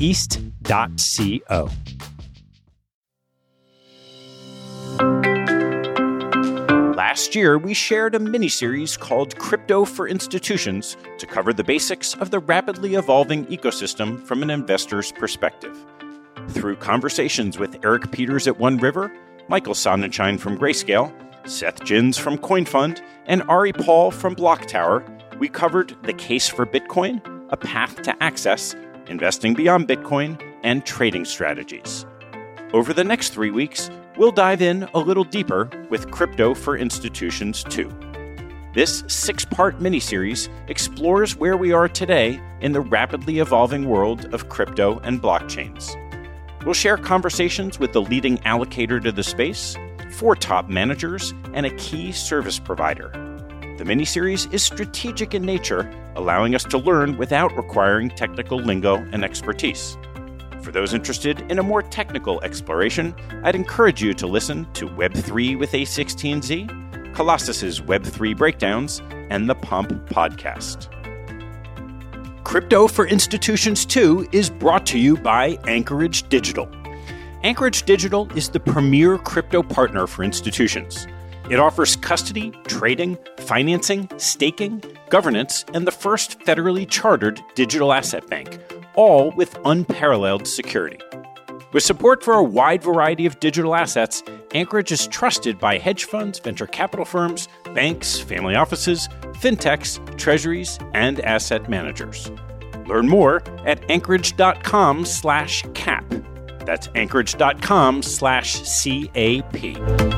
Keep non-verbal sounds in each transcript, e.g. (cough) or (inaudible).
east.co. Last year, we shared a mini series called Crypto for Institutions to cover the basics of the rapidly evolving ecosystem from an investor's perspective. Through conversations with Eric Peters at One River, Michael Sonnenshein from Grayscale, Seth Ginns from CoinFund, and Ari Paul from Blocktower, we covered the case for Bitcoin, a path to access, investing beyond Bitcoin, and trading strategies. Over the next three weeks, we'll dive in a little deeper with Crypto for Institutions 2. This six part miniseries explores where we are today in the rapidly evolving world of crypto and blockchains. We'll share conversations with the leading allocator to the space, four top managers, and a key service provider. The miniseries is strategic in nature, allowing us to learn without requiring technical lingo and expertise. For those interested in a more technical exploration, I'd encourage you to listen to Web3 with A16Z, Colossus's Web3 breakdowns, and the Pomp podcast. Crypto for Institutions 2 is brought to you by Anchorage Digital. Anchorage Digital is the premier crypto partner for institutions. It offers custody, trading, financing, staking, governance, and the first federally chartered digital asset bank, all with unparalleled security. With support for a wide variety of digital assets, Anchorage is trusted by hedge funds, venture capital firms, banks, family offices, fintechs, treasuries, and asset managers. Learn more at anchorage.com/cap. That's anchorage.com slash CAP.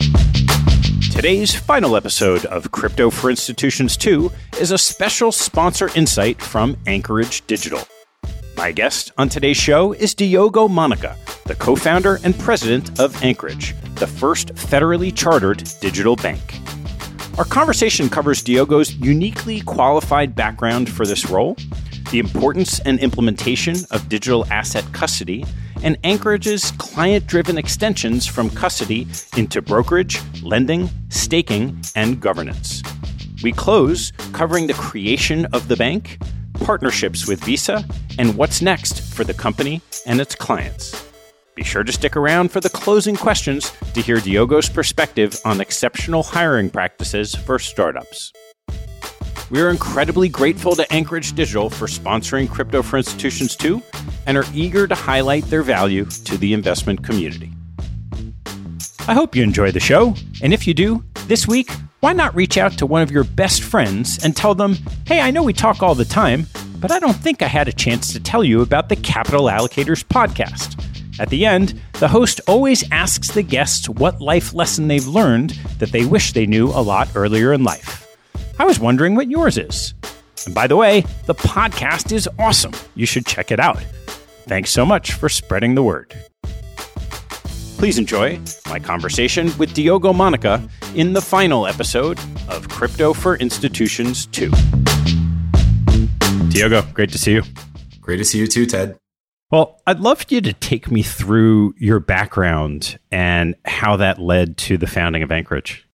Today's final episode of Crypto for Institutions 2 is a special sponsor insight from Anchorage Digital. My guest on today's show is Diogo Monica, the co founder and president of Anchorage, the first federally chartered digital bank. Our conversation covers Diogo's uniquely qualified background for this role, the importance and implementation of digital asset custody, and Anchorage's client driven extensions from custody into brokerage, lending, staking, and governance. We close covering the creation of the bank, partnerships with Visa, and what's next for the company and its clients. Be sure to stick around for the closing questions to hear Diogo's perspective on exceptional hiring practices for startups. We are incredibly grateful to Anchorage Digital for sponsoring Crypto for Institutions 2 and are eager to highlight their value to the investment community. I hope you enjoy the show, and if you do, this week, why not reach out to one of your best friends and tell them, hey, I know we talk all the time, but I don't think I had a chance to tell you about the Capital Allocators podcast. At the end, the host always asks the guests what life lesson they've learned that they wish they knew a lot earlier in life. I was wondering what yours is. And by the way, the podcast is awesome. You should check it out. Thanks so much for spreading the word. Please enjoy my conversation with Diogo Monica in the final episode of Crypto for Institutions 2. Diogo, great to see you. Great to see you too, Ted. Well, I'd love you to take me through your background and how that led to the founding of Anchorage.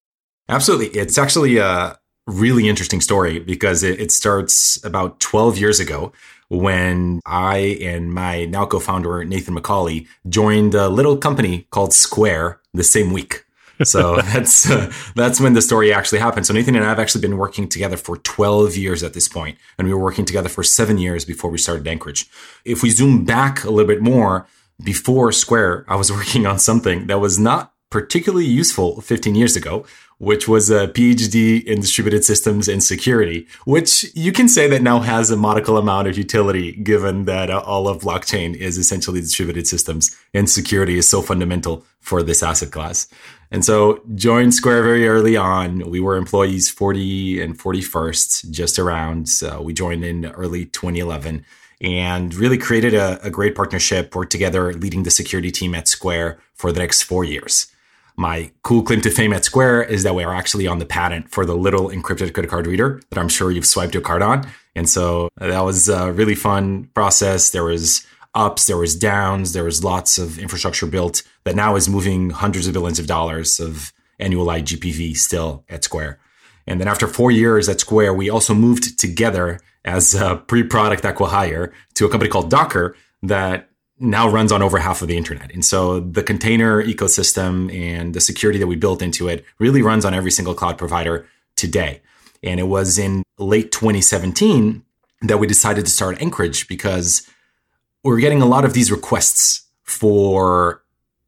Absolutely. It's actually a really interesting story because it, it starts about 12 years ago when I and my now co-founder Nathan McCauley joined a little company called Square the same week. So (laughs) that's uh, that's when the story actually happened. So Nathan and I have actually been working together for 12 years at this point, and we were working together for seven years before we started Anchorage. If we zoom back a little bit more, before Square, I was (laughs) working on something that was not particularly useful 15 years ago, which was a PhD in distributed systems and security, which you can say that now has a modical amount of utility given that uh, all of blockchain is essentially distributed systems and security is so fundamental for this asset class. And so joined Square very early on. We were employees 40 and 41st, just around. So we joined in early 2011 and really created a, a great partnership, worked together leading the security team at Square for the next four years. My cool claim to fame at Square is that we are actually on the patent for the little encrypted credit card reader that I'm sure you've swiped your card on. And so that was a really fun process. There was ups, there was downs, there was lots of infrastructure built that now is moving hundreds of billions of dollars of annual GPV still at Square. And then after four years at Square, we also moved together as a pre-product acquihire to a company called Docker that now runs on over half of the internet. And so the container ecosystem and the security that we built into it really runs on every single cloud provider today. And it was in late 2017 that we decided to start Anchorage because we are getting a lot of these requests for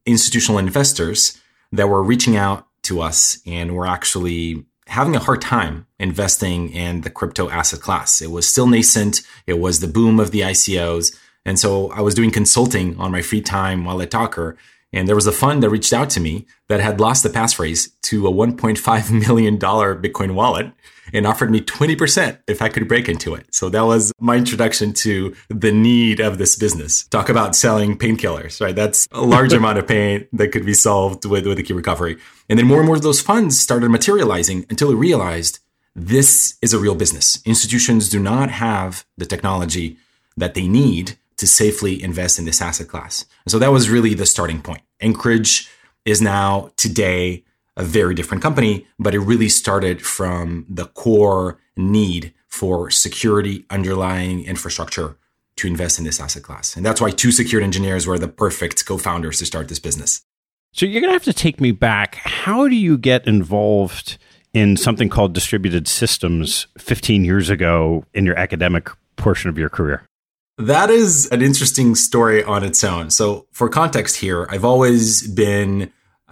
institutional investors that were reaching out to us and were actually having a hard time investing in the crypto asset class. It was still nascent. It was the boom of the ICOs and so I was doing consulting on my free time while at Docker. And there was a fund that reached out to me that had lost the passphrase to a $1.5 (laughs) million Bitcoin wallet and offered me 20% if I could break into it. So that was my introduction to the need of this business. Talk about selling painkillers, right? That's a large (laughs) amount of pain that could be solved with, with a key recovery. And then more and more of those funds started materializing until we realized this is a real business. Institutions do not have the technology that they need to safely invest in this asset class. And so that was really the starting point. Anchorage is now today a very different company, but it really started from the core need for security underlying infrastructure to invest in this asset class. And that's why two security engineers were the perfect co-founders to start this business. So you're going to have to take me back. How do you get involved in something called distributed systems 15 years ago in your academic portion of your career? That is an interesting story on its own. So, for context here, I've always been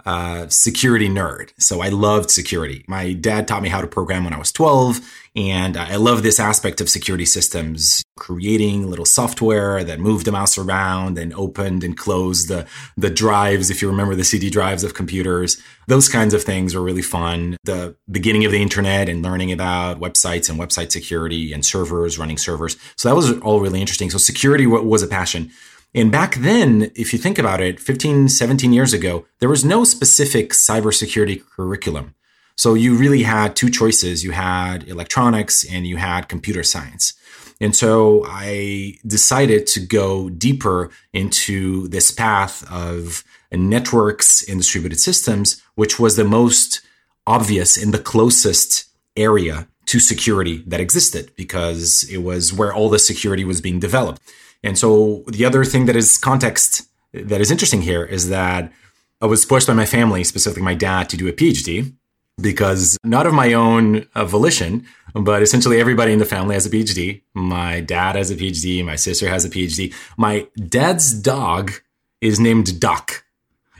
a security nerd. So, I loved security. My dad taught me how to program when I was 12, and I love this aspect of security systems, creating little software that moved the mouse around and opened and closed the, the drives, if you remember the CD drives of computers. Those kinds of things were really fun. The beginning of the internet and learning about websites and website security and servers, running servers. So that was all really interesting. So security was a passion. And back then, if you think about it, 15, 17 years ago, there was no specific cybersecurity curriculum. So you really had two choices. You had electronics and you had computer science. And so I decided to go deeper into this path of networks and distributed systems, which was the most obvious and the closest area to security that existed because it was where all the security was being developed. And so the other thing that is context that is interesting here is that I was pushed by my family, specifically my dad, to do a PhD because not of my own uh, volition, but essentially everybody in the family has a PhD. My dad has a PhD. My sister has a PhD. My dad's dog is named Doc.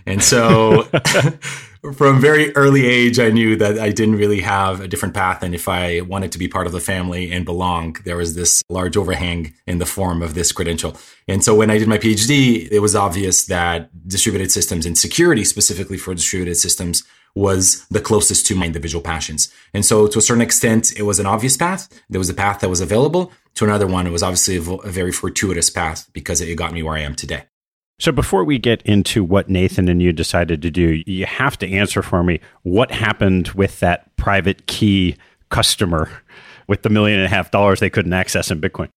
And so (laughs) (laughs) from very early age, I knew that I didn't really have a different path. And if I wanted to be part of the family and belong, there was this large overhang in the form of this credential. And so when I did my PhD, it was obvious that distributed systems and security specifically for distributed systems was the closest to my individual passions. And so to a certain extent, it was an obvious path. There was a path that was available. To another one, it was obviously a, very fortuitous path because it got me where I am today. So before we get into what Nathan and you decided to do, you have to answer for me what happened with that private key customer with the million and a half dollars they couldn't access in Bitcoin.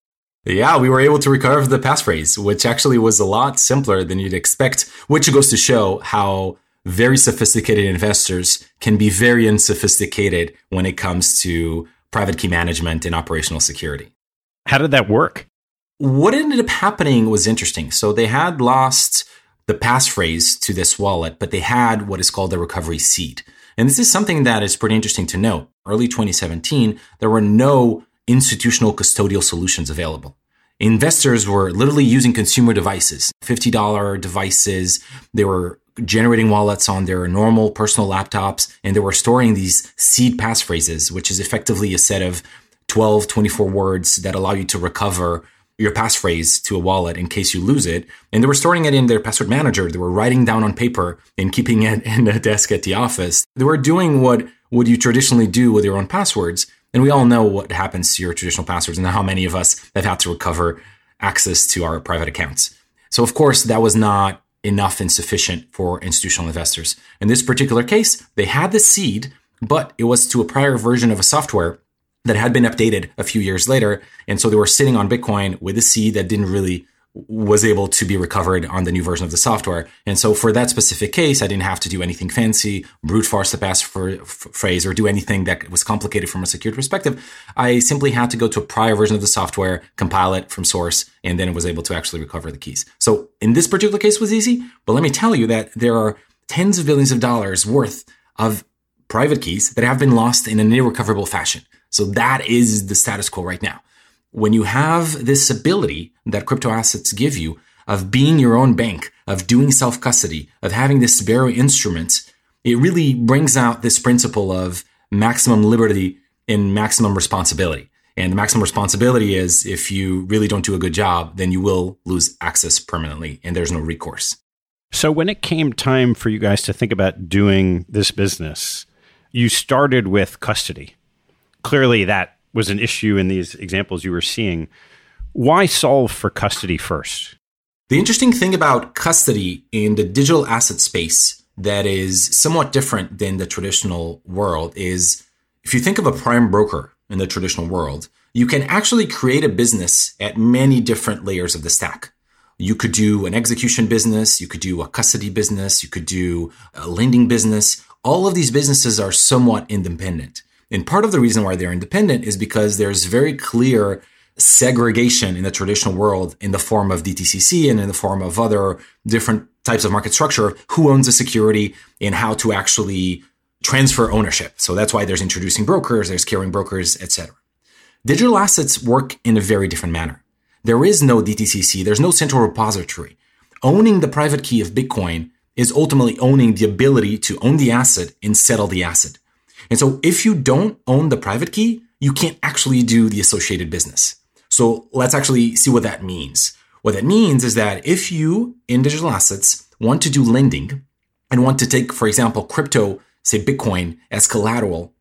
Yeah, we were able to recover the passphrase, which actually was a lot simpler than you'd expect, which goes to show how very sophisticated investors can be very unsophisticated when it comes to private key management and operational security. How did that work? What ended up happening was interesting. So they had lost the passphrase to this wallet, but they had what is called the recovery seed. And this is something that is pretty interesting to note. Early 2017, there were no institutional custodial solutions available. Investors were literally using consumer devices, $50 devices. They were generating wallets on their normal personal laptops and they were storing these seed passphrases, which is effectively a set of 12, 24 words that allow you to recover your passphrase to a wallet in case you lose it. And they were storing it in their password manager. They were writing down on paper and keeping it in a desk at the office. They were doing what would you traditionally do with your own passwords. And we all know what happens to your traditional passwords and how many of us have had to recover access to our private accounts. So of course, that was not enough and sufficient for institutional investors. In this particular case, they had the seed, but it was to a prior version of a software that had been updated a few years later. And so they were sitting on Bitcoin with a seed that didn't really was able to be recovered on the new version of the software. And so for that specific case, I didn't have to do anything fancy, brute force the passphrase, phrase, or do anything that was complicated from a security perspective. I simply had to go to a prior version of the software, compile it from source, and then it was able to actually recover the keys. So in this particular case was easy, but let me tell you that there are tens of billions of dollars worth of private keys that have been lost in an irrecoverable fashion. So that is the status quo right now when you have this ability that crypto assets give you of being your own bank, of doing self custody, of having this very instrument, it really brings out this principle of maximum liberty and maximum responsibility. And the maximum responsibility is if you really don't do a good job, then you will lose access permanently and there's no recourse. So, when it came time for you guys to think about doing this business, you started with custody. Clearly, that was an issue in these examples you were seeing. Why solve for custody first? The interesting thing about custody in the digital asset space that is somewhat different than the traditional world is if you think of a prime broker in the traditional world, you can actually create a business at many different layers of the stack. You could do an execution business, you could do a custody business, you could do a lending business. All of these businesses are somewhat independent. And part of the reason why they're independent is because there's very clear segregation in the traditional world in the form of DTCC and in the form of other different types of market structure, who owns the security and how to actually transfer ownership. So that's why there's introducing brokers, there's carrying brokers, etc. Digital assets work in a very different manner. There is no DTCC, there's no central repository. Owning the private key of Bitcoin is ultimately owning the ability to own the asset and settle the asset. And so if you don't own the private key, you can't actually do the associated business. So let's actually see what that means. What that means is that if you in digital assets want to do lending and want to take, for example, crypto, say Bitcoin as collateral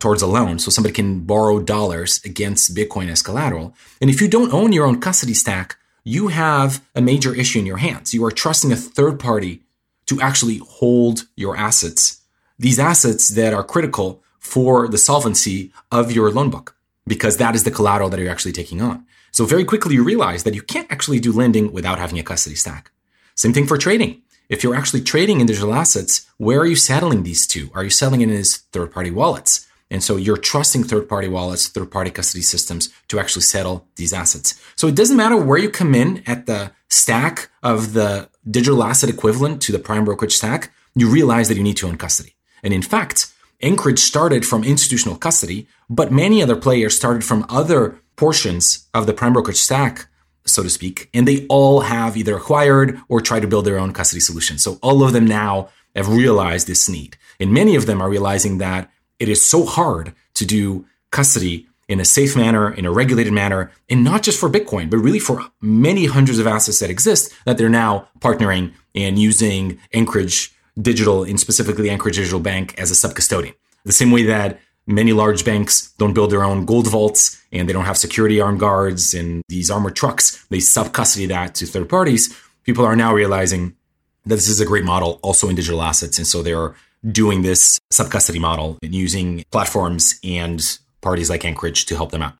towards a loan, so somebody can borrow dollars against Bitcoin as collateral. And if you don't own your own custody stack, you have a major issue in your hands. You are trusting a third party to actually hold your assets these assets that are critical for the solvency of your loan book, because that is the collateral that you're actually taking on. So very quickly you realize that you can't actually do lending without having a custody stack. Same thing for trading. If you're actually trading in digital assets, where are you settling these to? Are you settling in as third party wallets? And so you're trusting third party wallets, third party custody systems to actually settle these assets. So it doesn't matter where you come in at the stack of the digital asset equivalent to the prime brokerage stack, you realize that you need to own custody. And in fact, Anchorage started from institutional custody, but many other players started from other portions of the prime brokerage stack, so to speak, and they all have either acquired or tried to build their own custody solution. So all of them now have realized this need. And many of them are realizing that it is so hard to do custody in a safe manner, in a regulated manner, and not just for Bitcoin, but really for many hundreds of assets that exist that they're now partnering and using Anchorage Digital in specifically Anchorage Digital Bank as a subcustodian. The same way that many large banks don't build their own gold vaults and they don't have security armed guards and these armored trucks, they sub custody that to third parties. People are now realizing that this is a great model also in digital assets. And so they're doing this sub custody model and using platforms and parties like Anchorage to help them out.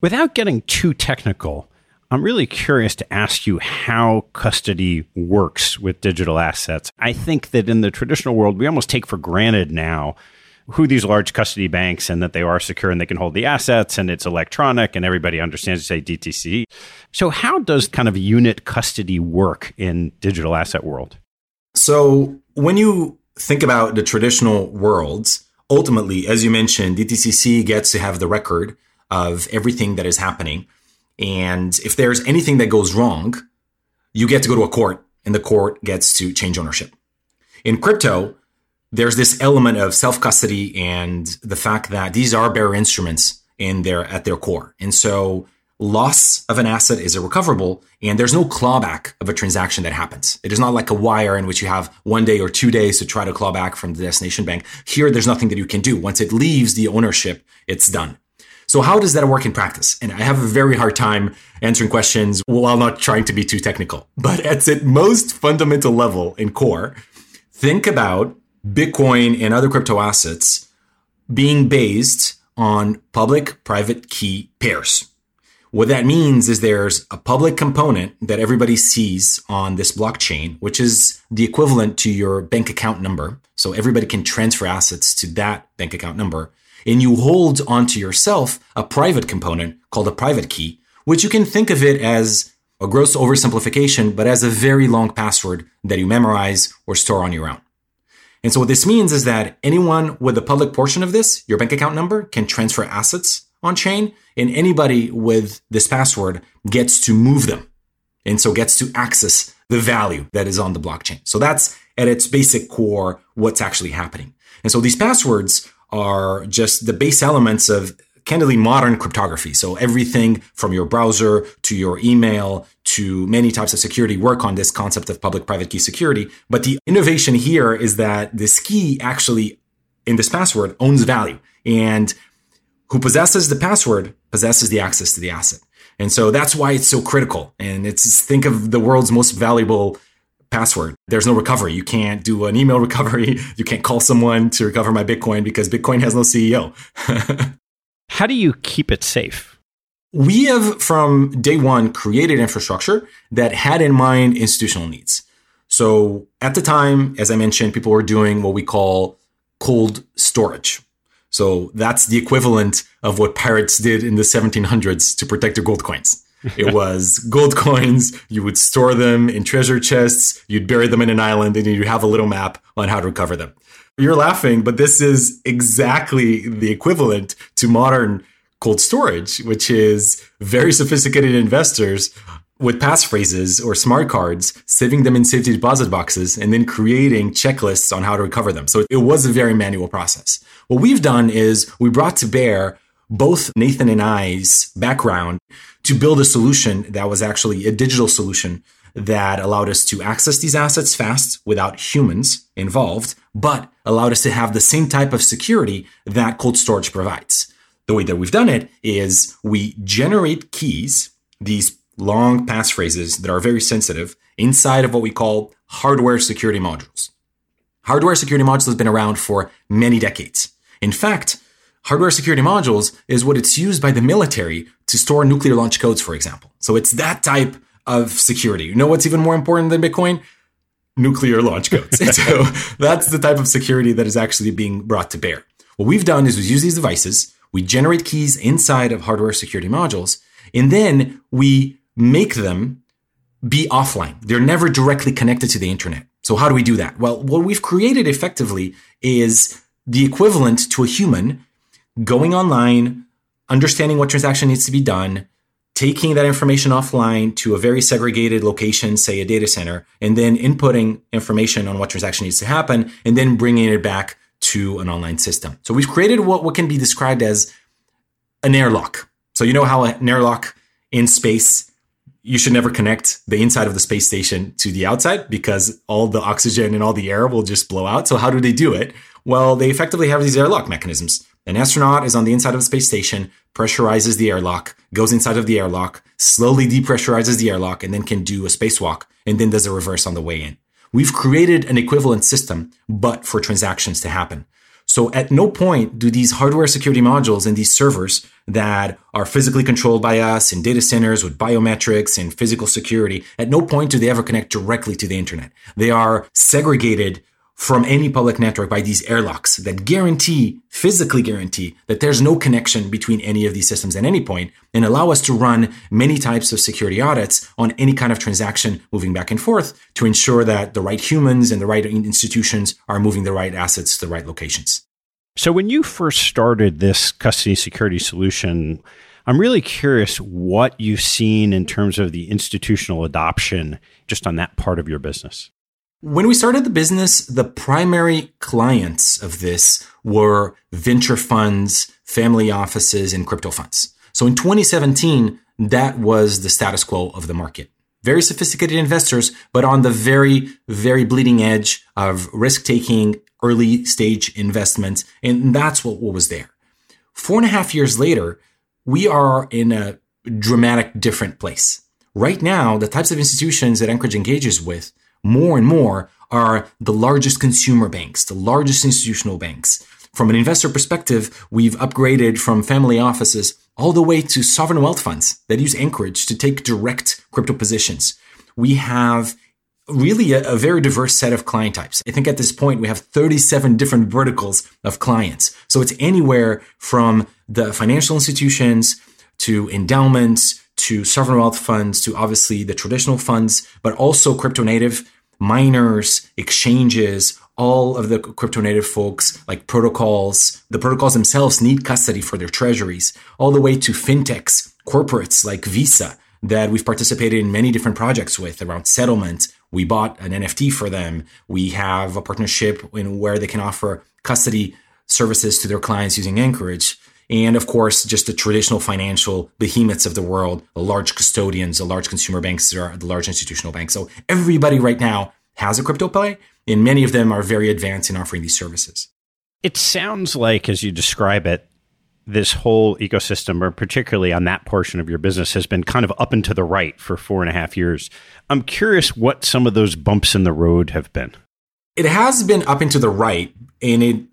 Without getting too technical, I'm really curious to ask you how custody works with digital assets. I think that in the traditional world, we almost take for granted now who these large custody banks and that they are secure and they can hold the assets and it's electronic and everybody understands say DTC. So how does kind of unit custody work in digital asset world? So when you think about the traditional worlds, ultimately, as you mentioned, DTCC gets to have the record of everything that is happening. And if there's anything that goes wrong, you get to go to a court and the court gets to change ownership. In crypto, there's this element of self custody and the fact that these are bearer instruments in their at their core. And so loss of an asset is irrecoverable and there's no clawback of a transaction that happens. It is not like a wire in which you have one day or two days to try to claw back from the destination bank. Here, there's nothing that you can do. Once it leaves the ownership, it's done. So how does that work in practice? And I have a very hard time answering questions while not trying to be too technical. But at its most fundamental level in core, think about Bitcoin and other crypto assets being based on public private key pairs. What that means is there's a public component that everybody sees on this blockchain, which is the equivalent to your bank account number. So everybody can transfer assets to that bank account number. And you hold onto yourself a private component called a private key, which you can think of it as a gross oversimplification, but as a very long password that you memorize or store on your own. And so what this means is that anyone with the public portion of this, your bank account number, can transfer assets on chain, and anybody with this password gets to move them. And so gets to access the value that is on the blockchain. So that's at its basic core what's actually happening. And so these passwords are just the base elements of candidly modern cryptography. So everything from your browser to your email to many types of security work on this concept of public private key security. But the innovation here is that this key actually in this password owns value and who possesses the password possesses the access to the asset. And so that's why it's so critical. And it's think of the world's most valuable password. There's no recovery. You can't do an email (laughs) recovery. You can't call someone to recover my Bitcoin because Bitcoin has no CEO. (laughs) How do you keep it safe? We have from day one created infrastructure that had in mind institutional needs. So at the time, as I mentioned, people were doing what we call cold storage. So that's the equivalent of what pirates did in the 1700s to protect their gold coins. It was gold coins. You would store them in treasure chests. You'd bury them in an island and you'd have a little map on how to recover them. You're laughing, but this is exactly the equivalent to modern cold storage, which is very sophisticated investors with passphrases or smart cards, saving them in safety deposit boxes, and then creating checklists on how to recover them. So it was a very manual process. What we've done is we brought to bear both Nathan and I's background to build a solution that was actually a digital solution that allowed us to access these assets fast without humans involved, but allowed us to have the same type of security that cold storage provides. The way that we've done it is we generate keys, these long passphrases that are very sensitive, inside of what we call hardware security modules. Hardware security modules has been around for many decades. In fact, hardware security modules is what it's used by the military to store nuclear launch codes, for example. So it's that type of security. You know what's even more important than Bitcoin? Nuclear launch codes. (laughs) so that's the type of security that is actually being brought to bear. What we've done is we use these devices, we generate keys inside of hardware security modules, and then we make them be offline. They're never directly connected to the internet. So how do we do that? Well, what we've created effectively is the equivalent to a human going online, understanding what transaction needs to be done, taking that information offline to a very segregated location, say a data center, and then inputting information on what transaction needs to happen, and then bringing it back to an online system. So we've created what, what can be described as an airlock. So you know how an airlock in space, you should never connect the inside of the space station to the outside because all the oxygen and all the air will just blow out. So how do they do it? Well, they effectively have these airlock mechanisms. An astronaut is on the inside of a space station, pressurizes the airlock, goes inside of the airlock, slowly depressurizes the airlock, and then can do a spacewalk, and then does a reverse on the way in. We've created an equivalent system, but for transactions to happen. So at no point do these hardware security modules and these servers that are physically controlled by us in data centers with biometrics and physical security, at no point do they ever connect directly to the internet. They are segregated from any public network by these airlocks that guarantee, physically guarantee, that there's no connection between any of these systems at any point and allow us to run many types of security audits on any kind of transaction moving back and forth to ensure that the right humans and the right institutions are moving the right assets to the right locations. So, when you first started this custody security solution, I'm really curious what you've seen in terms of the institutional adoption just on that part of your business. When we started the business, the primary clients of this were venture funds, family offices, and crypto funds. So in 2017, that was the status quo of the market. Very sophisticated investors, but on the very, very bleeding edge of risk taking, early stage investments. And that's what, what was there. Four and a half years later, we are in a dramatic different place. Right now, the types of institutions that Anchorage engages with more and more are the largest consumer banks, the largest institutional banks. From an investor perspective, we've upgraded from family offices all the way to sovereign wealth funds that use Anchorage to take direct crypto positions. We have really a, a, very diverse set of client types. I think at this point we have 37 different verticals of clients. So it's anywhere from the financial institutions to endowments to sovereign wealth funds to obviously the traditional funds, but also crypto native miners, exchanges, all of the crypto native folks, like protocols, the protocols themselves need custody for their treasuries, all the way to fintechs, corporates like Visa that we've participated in many different projects with around settlement. We bought an NFT for them. We have a partnership in where they can offer custody services to their clients using Anchorage. And of course, just the traditional financial behemoths of the world, the large custodians, the large consumer banks, the large institutional banks. So everybody right now has a crypto play, and many of them are very advanced in offering these services. It sounds like, as you describe it, this whole ecosystem, or particularly on that portion of your business, has been kind of up and to the right for four and a half years. I'm curious what some of those bumps in the road have been. It has been up and to the right, and it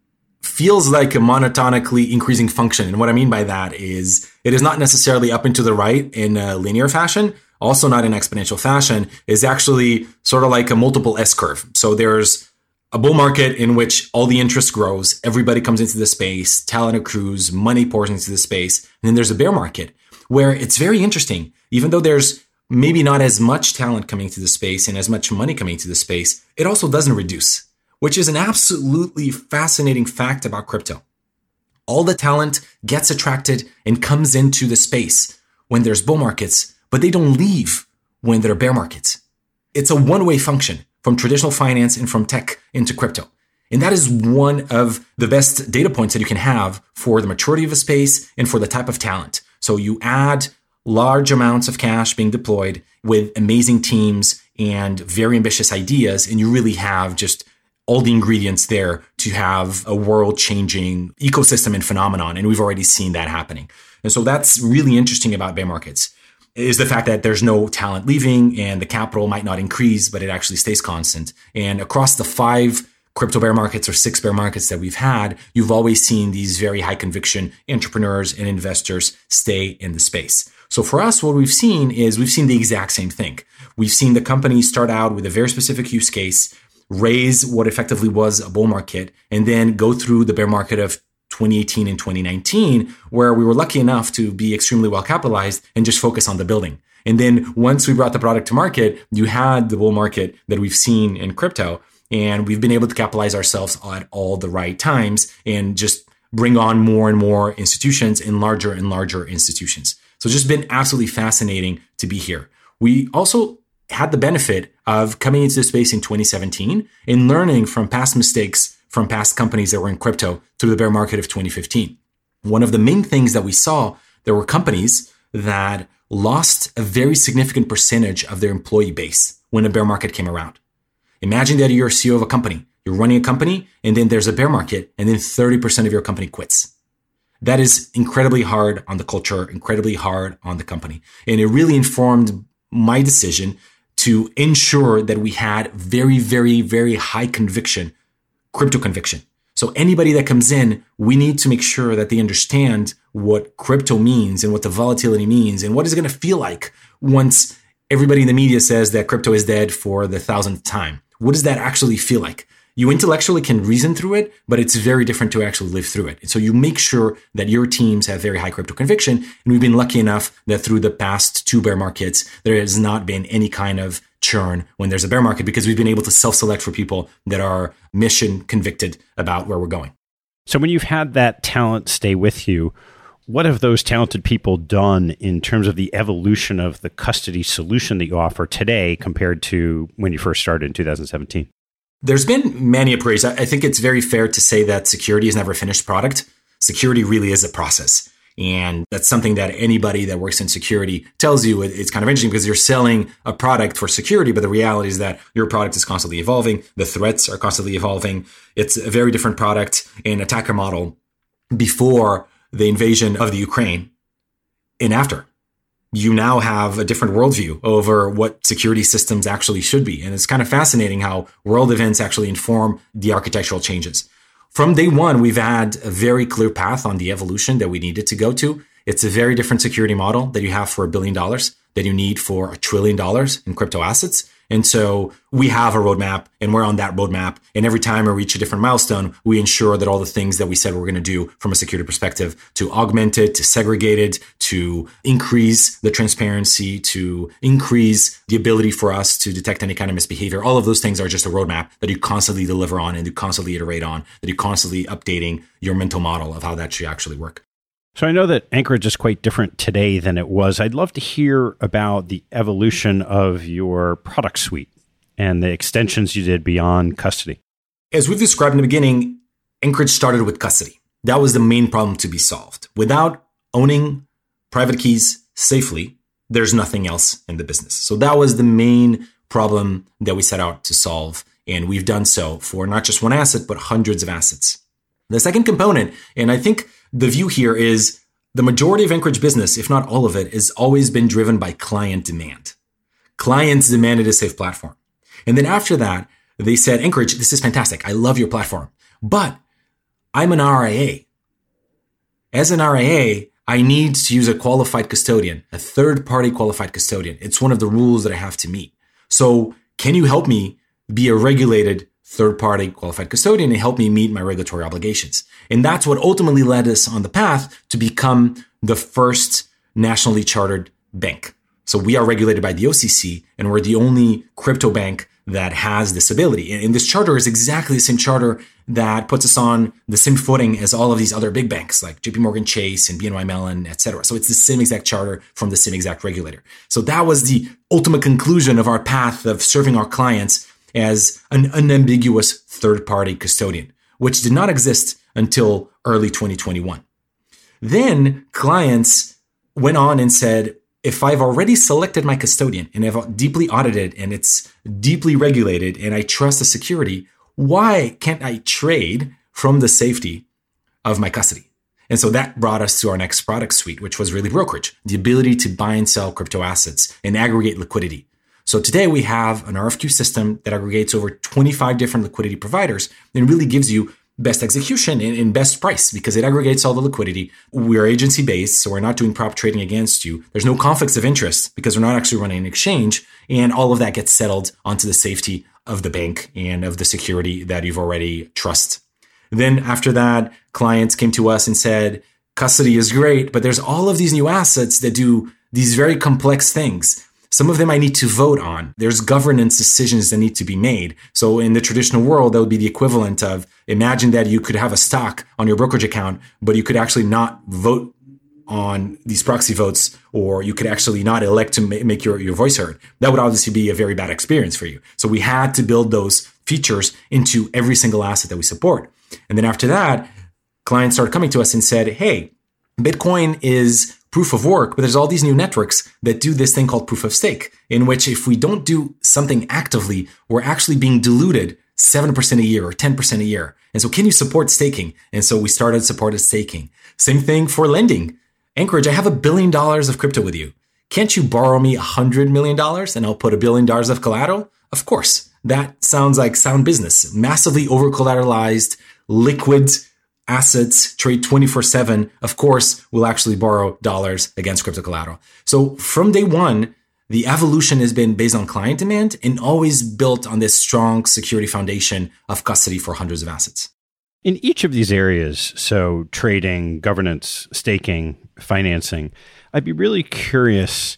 feels like a monotonically increasing function. And what I mean by that is it is not necessarily up and to the right in a linear fashion, also not in exponential fashion, is actually sort of like a multiple S curve. So there's a bull market in which all the interest grows, everybody comes into the space, talent accrues, money pours into the space. And then there's a bear market where it's very interesting. Even though there's maybe not as much talent coming to the space and as much money coming to the space, it also doesn't reduce which is an absolutely fascinating fact about crypto. All the talent gets attracted and comes into the space when there's bull markets, but they don't leave when there are bear markets. It's a one way function from traditional finance and from tech into crypto. And that is one of the best data points that you can have for the maturity of a space and for the type of talent. So you add large amounts of cash being deployed with amazing teams and very ambitious ideas, and you really have just all the ingredients there to have a world changing ecosystem and phenomenon. And we've already seen that happening. And so that's really interesting about bear markets is the fact that there's no talent leaving and the capital might not increase, but it actually stays constant. And across the five crypto bear markets or six bear markets that we've had, you've always seen these very high conviction entrepreneurs and investors stay in the space. So for us, what we've seen is we've seen the exact same thing. We've seen the company start out with a very specific use case raise what effectively was a bull market, and then go through the bear market of 2018 and 2019, where we were lucky enough to be extremely well capitalized and just focus on the building. And then once we brought the product to market, you had the bull market that we've seen in crypto. And we've been able to capitalize ourselves at all the right times and just bring on more and more institutions and larger and larger institutions. So just been absolutely fascinating to be here. We also had the benefit of coming into the space in 2017 and learning from past mistakes from past companies that were in crypto through the bear market of 2015. One of the main things that we saw, there were companies that lost a very significant percentage of their employee base when a bear market came around. Imagine that you're a CEO of a company, you're running a company, and then there's a bear market, and then 30% of your company quits. That is incredibly hard on the culture, incredibly hard on the company. And it really informed my decision to ensure that we had very, very, very high conviction, crypto conviction. So anybody that comes in, we need to make sure that they understand what crypto means and what the volatility means and what is going to feel like once everybody in the media says that crypto is dead for the thousandth time. What does that actually feel like? You intellectually can reason through it, but it's very different to actually live through it. And so you make sure that your teams have very high crypto conviction. And we've been lucky enough that through the past two bear markets, there has not been any kind of churn when there's a bear market because we've been able to self select for people that are mission convicted about where we're going. So when you've had that talent stay with you, what have those talented people done in terms of the evolution of the custody solution that you offer today compared to when you first started in 2017? There's been many upgrades. I think it's very fair to say that security is never a finished product. Security really is a process. And that's something that anybody that works in security tells you. It's kind of interesting because you're selling a product for security, but the reality is that your product is constantly evolving. The threats are constantly evolving. It's a very different product and attacker model before the invasion of the Ukraine and after. You now have a different worldview over what security systems actually should be. And it's kind of fascinating how world events actually inform the architectural changes. From day one, we've had a very clear path on the evolution that we needed to go to. It's a very different security model that you have for a billion dollars that you need for a trillion dollars in crypto assets. And so we have a roadmap and we're on that roadmap. And every time we reach a different milestone, we ensure that all the things that we said we're going to do from a security perspective to augment it, to segregate it, to increase the transparency, to increase the ability for us to detect any kind of misbehavior. All of those things are just a roadmap that you constantly deliver on and you constantly iterate on, that you're constantly updating your mental model of how that should actually work. So I know that Anchorage is quite different today than it was. I'd love to hear about the evolution of your product suite and the extensions you did beyond custody. As we've described in the beginning, Anchorage started with custody. That was the main problem to be solved. Without owning private keys safely, there's nothing else in the business. So that was the main problem that we set out to solve. And we've done so for not just one asset, but hundreds of assets. The second component, and I think the view here is the majority of Anchorage business, if not all of it, has always been driven by client demand. Clients demanded a safe platform. And then after that, they said, Anchorage, this is fantastic. I love your platform, but I'm an RIA. As an RIA, I need to use a qualified custodian, a third party qualified custodian. It's one of the rules that I have to meet. So can you help me be a regulated third party qualified custodian and help me meet my regulatory obligations. And that's what ultimately led us on the path to become the first nationally chartered bank. So we are regulated by the OCC and we're the only crypto bank that has this ability. And this charter is exactly the same charter that puts us on the same footing as all of these other big banks like JP Morgan Chase and BNY Mellon, et cetera. So it's the same exact charter from the same exact regulator. So that was the ultimate conclusion of our path of serving our clients as an unambiguous third party custodian, which did not exist until early 2021. Then clients went on and said, if I've already selected my custodian and I've deeply audited and it's deeply regulated and I trust the security, why can't I trade from the safety of my custody? And so that brought us to our next product suite, which was really brokerage, the ability to buy and sell crypto assets and aggregate liquidity. So today we have an RFQ system that aggregates over 25 different liquidity providers and really gives you best execution and, best price because it aggregates all the liquidity. We're agency based, so we're not doing prop trading against you. There's no conflicts of interest because we're not actually running an exchange. And all of that gets settled onto the safety of the bank and of the security that you've already trust. Then after that, clients came to us and said, custody is great, but there's all of these new assets that do these very complex things. Some of them I need to vote on. There's governance decisions that need to be made. So in the traditional world, that would be the equivalent of imagine that you could have a stock on your brokerage account, but you could actually not vote on these proxy votes, or you could actually not elect to make your, your voice heard. That would obviously be a very bad experience for you. So we had to build those features into every single asset that we support. And then after that, clients started coming to us and said, Hey, Bitcoin is proof of work, but there's all these new networks that do this thing called proof of stake, in which if we don't do something actively, we're actually being diluted 7% a year or 10% a year. And so can you support staking? And so we started supported staking. Same thing for lending. Anchorage, I have a billion dollars of crypto with you. Can't you borrow me a hundred million dollars and I'll put a billion dollars of collateral? Of course. That sounds like sound business. Massively over collateralized, liquid assets, trade 24 7. Of course, we'll actually borrow dollars against crypto collateral. So from day one, the evolution has been based on client demand and always built on this strong security foundation of custody for hundreds of assets. In each of these areas, so trading, governance, staking, financing, I'd be really curious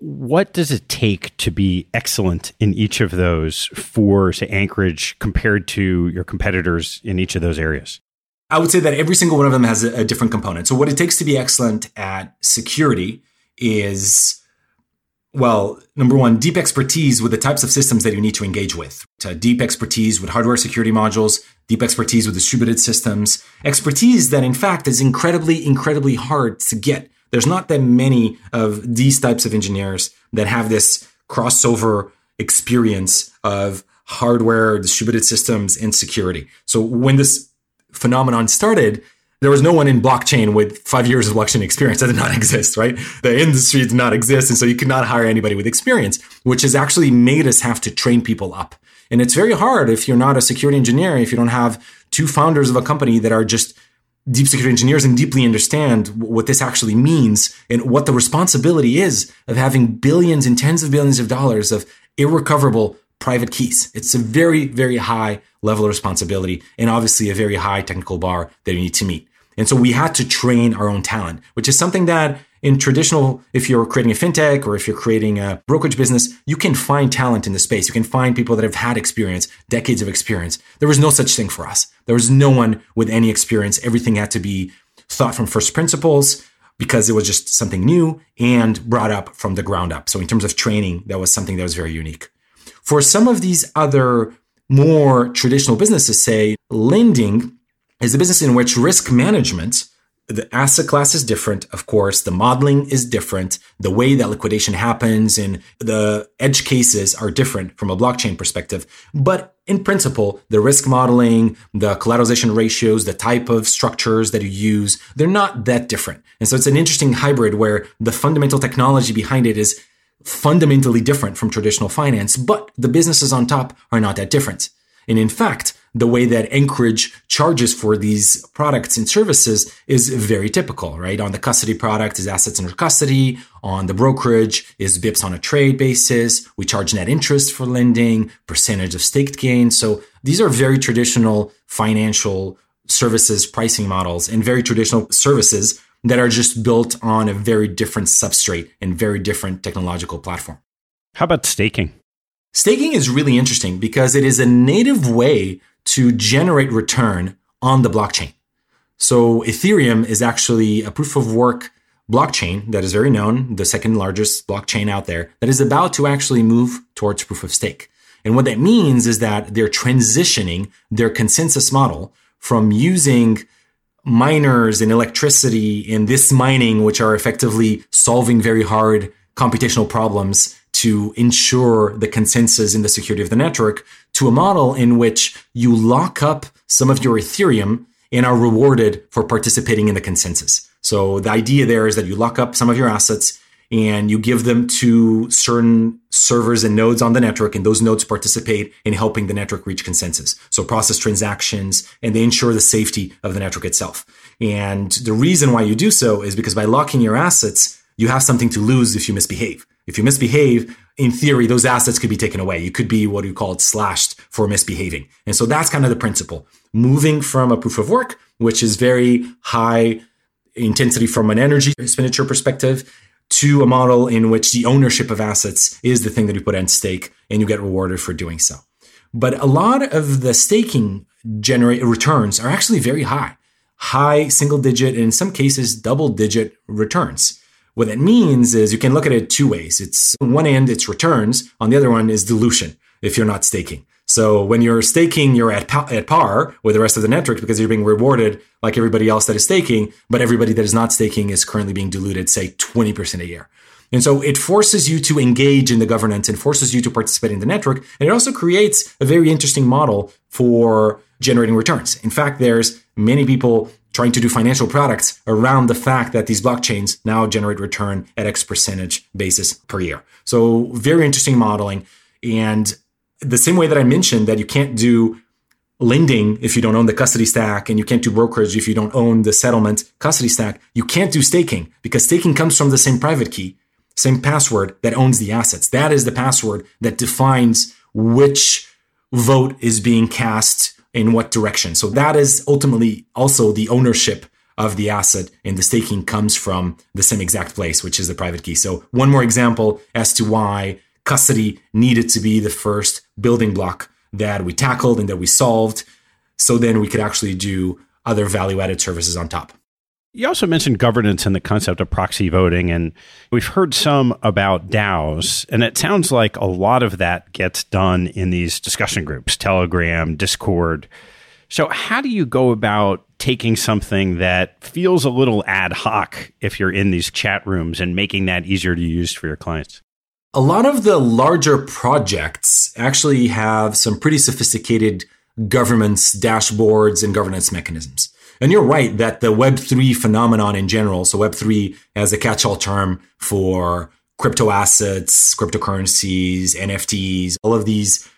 what does it take to be excellent in each of those for, say, Anchorage compared to your competitors in each of those areas? I would say that every single one of them has a, a different component. So, what it takes to be excellent at security is well, number one, deep expertise with the types of systems that you need to engage with. To deep expertise with hardware security modules, deep expertise with distributed systems, expertise that in fact is incredibly, incredibly hard to get. There's not that many of these types of engineers that have this crossover experience of hardware, distributed systems, and security. So when this phenomenon started, there was no one in blockchain with five years of blockchain experience. That did not (laughs) exist, right? The industry did not exist. And so you could not hire anybody with experience, which has actually made us have to train people up. And it's very hard if you're not a security engineer, if you don't have two founders of a company that are just deep security engineers and deeply understand what this actually means and what the responsibility is of having billions and tens of billions of dollars of irrecoverable private keys. It's a very, very high level of responsibility and obviously a very high technical bar that you need to meet. And so we had to train our own talent, which is something that in traditional, if you're creating a fintech or if you're creating a brokerage business, you can find talent in the space. You can find people that have had experience, decades of experience. There was no such thing for us. There was no one with any experience. Everything had to be thought from first principles because it was just something new and brought up from the ground up. So in terms of training, that was something that was very unique. For some of these other more traditional businesses, say lending, is a business in which risk management, the asset class is different, of course, the modeling is different, the way that liquidation happens and the edge cases are different from a blockchain perspective. But in principle, the risk modeling, the collateralization ratios, the type of structures that you use, they're not that different. And so it's an interesting hybrid where the fundamental technology behind it is fundamentally different from traditional finance, but the businesses on top are not that different. And in fact, the way that Anchorage charges for these products and services is very typical, right? On the custody product is assets under custody. On the brokerage is bips on a trade basis. We charge net interest for lending, percentage of staked gain. So these are very traditional financial services pricing models and very traditional services that are just built on a very different substrate and very different technological platform. How about staking? Staking is really interesting because it is a native way to generate return on the blockchain. So Ethereum is actually a proof of work blockchain that is very known, the second largest blockchain out there, that is about to actually move towards proof of stake. And what that means is that they're transitioning their consensus model from using miners and electricity in this mining, which are effectively solving very hard computational problems to ensure the consensus in the security of the network to a model in which you lock up some of your Ethereum and are rewarded for participating in the consensus. So the idea there is that you lock up some of your assets and you give them to certain servers and nodes on the network, and those nodes participate in helping the network reach consensus. So process transactions and they ensure the safety of the network itself. And the reason why you do so is because by locking your assets, you have something to lose if you misbehave. If you misbehave, in theory, those assets could be taken away. You could be what you call it slashed for misbehaving. And so that's kind of the principle. Moving from a proof of work, which is very high intensity from an energy expenditure perspective, to a model in which the ownership of assets is the thing that you put at stake and you get rewarded for doing so. But a lot of the staking generate returns are actually very high. high single digit and in some cases double digit returns. What that means is you can look at it two ways. It's on one end, it's returns. On the other one is dilution if you're not staking. So when you're staking, you're at, pa- at par with the rest of the network because you're being rewarded like everybody else that is staking, but everybody that is not staking is currently being diluted, say 20% a year. And so it forces you to engage in the governance and forces you to participate in the network. And it also creates a very interesting model for generating returns. In fact, there's many people trying to do financial products around the fact that these blockchains now generate return at X percentage basis per year. So very interesting modeling. And the same way that I mentioned that you can't do lending if you don't own the custody stack and you can't do brokerage if you don't own the settlement custody stack, you can't do staking because staking comes from the same private key, same password that owns the assets. That is the password that defines which vote is being cast in what direction. So that is ultimately also the ownership of the asset and the staking comes from the same exact place, which is the private key. So one more example as to why custody needed to be the first building block that we tackled and that we solved. So then we could actually do other value added services on top. You also mentioned governance and the concept of proxy voting, and we've heard some about DAOs, and it sounds like a lot of that gets done in these discussion groups, Telegram, Discord. So, how do you go about taking something that feels a little ad hoc if you're in these chat rooms and making that easier to use for your clients? A lot of the larger projects actually have some pretty sophisticated governance dashboards and governance mechanisms. And you're right that the Web3 phenomenon in general, so Web3 as a catch all term for crypto assets, cryptocurrencies, NFTs, all of these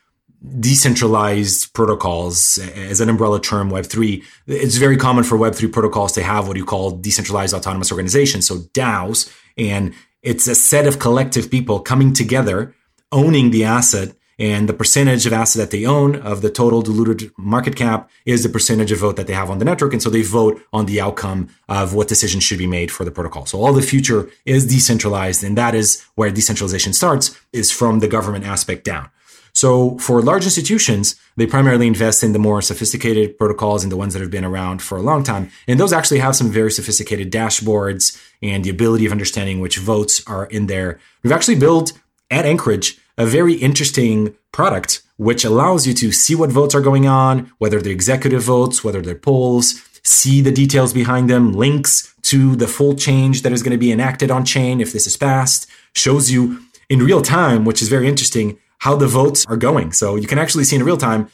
decentralized protocols as an umbrella term web3 it's very common for web3 protocols to have what you call decentralized autonomous organizations so daos and it's a set of collective people coming together owning the asset and the percentage of asset that they own of the total diluted market cap is the percentage of vote that they have on the network. And so they vote on the outcome of what decisions should be made for the protocol. So all the future is decentralized. And that is where decentralization starts is from the government aspect down. So for large institutions, they primarily invest in the more sophisticated protocols and the ones that have been around for a long time. And those actually have some very sophisticated dashboards and the ability of understanding which votes are in there. We've actually built at Anchorage a very interesting product which allows you to see what votes are going on, whether they're executive votes, whether they're polls, see the details behind them, links to the full change that is going to be enacted on chain if this is passed, shows you in real time, which is very interesting, how the votes are going. So you can actually see in real time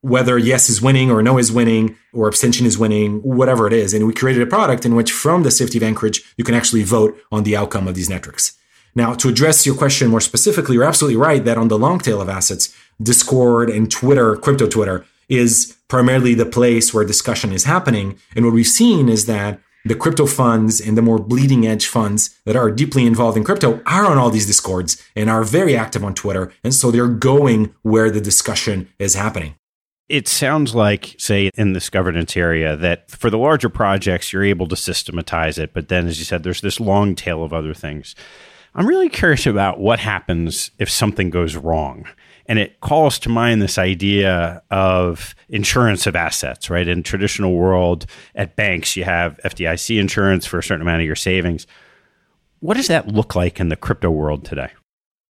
whether yes is winning or no is winning or abstention is winning, whatever it is. And we created a product in which from the safety of Anchorage, you can actually vote on the outcome of these metrics. Now, to address your question more specifically, you're absolutely right that on the long tail of assets, Discord and Twitter, crypto Twitter, is primarily the place where discussion is happening. And what we've seen is that the crypto funds and the more bleeding edge funds that are deeply involved in crypto are on all these discords and are very active on Twitter. And so they're going where the discussion is happening. It sounds like, say, in this governance area, that for the larger projects, you're able to systematize it. But then, as you said, there's this long tail of other things. I'm really curious about what happens if something goes wrong. And it calls to mind this idea of insurance of assets, right? In traditional world, at banks, you have FDIC insurance for a certain amount of your savings. What does that look like in the crypto world today?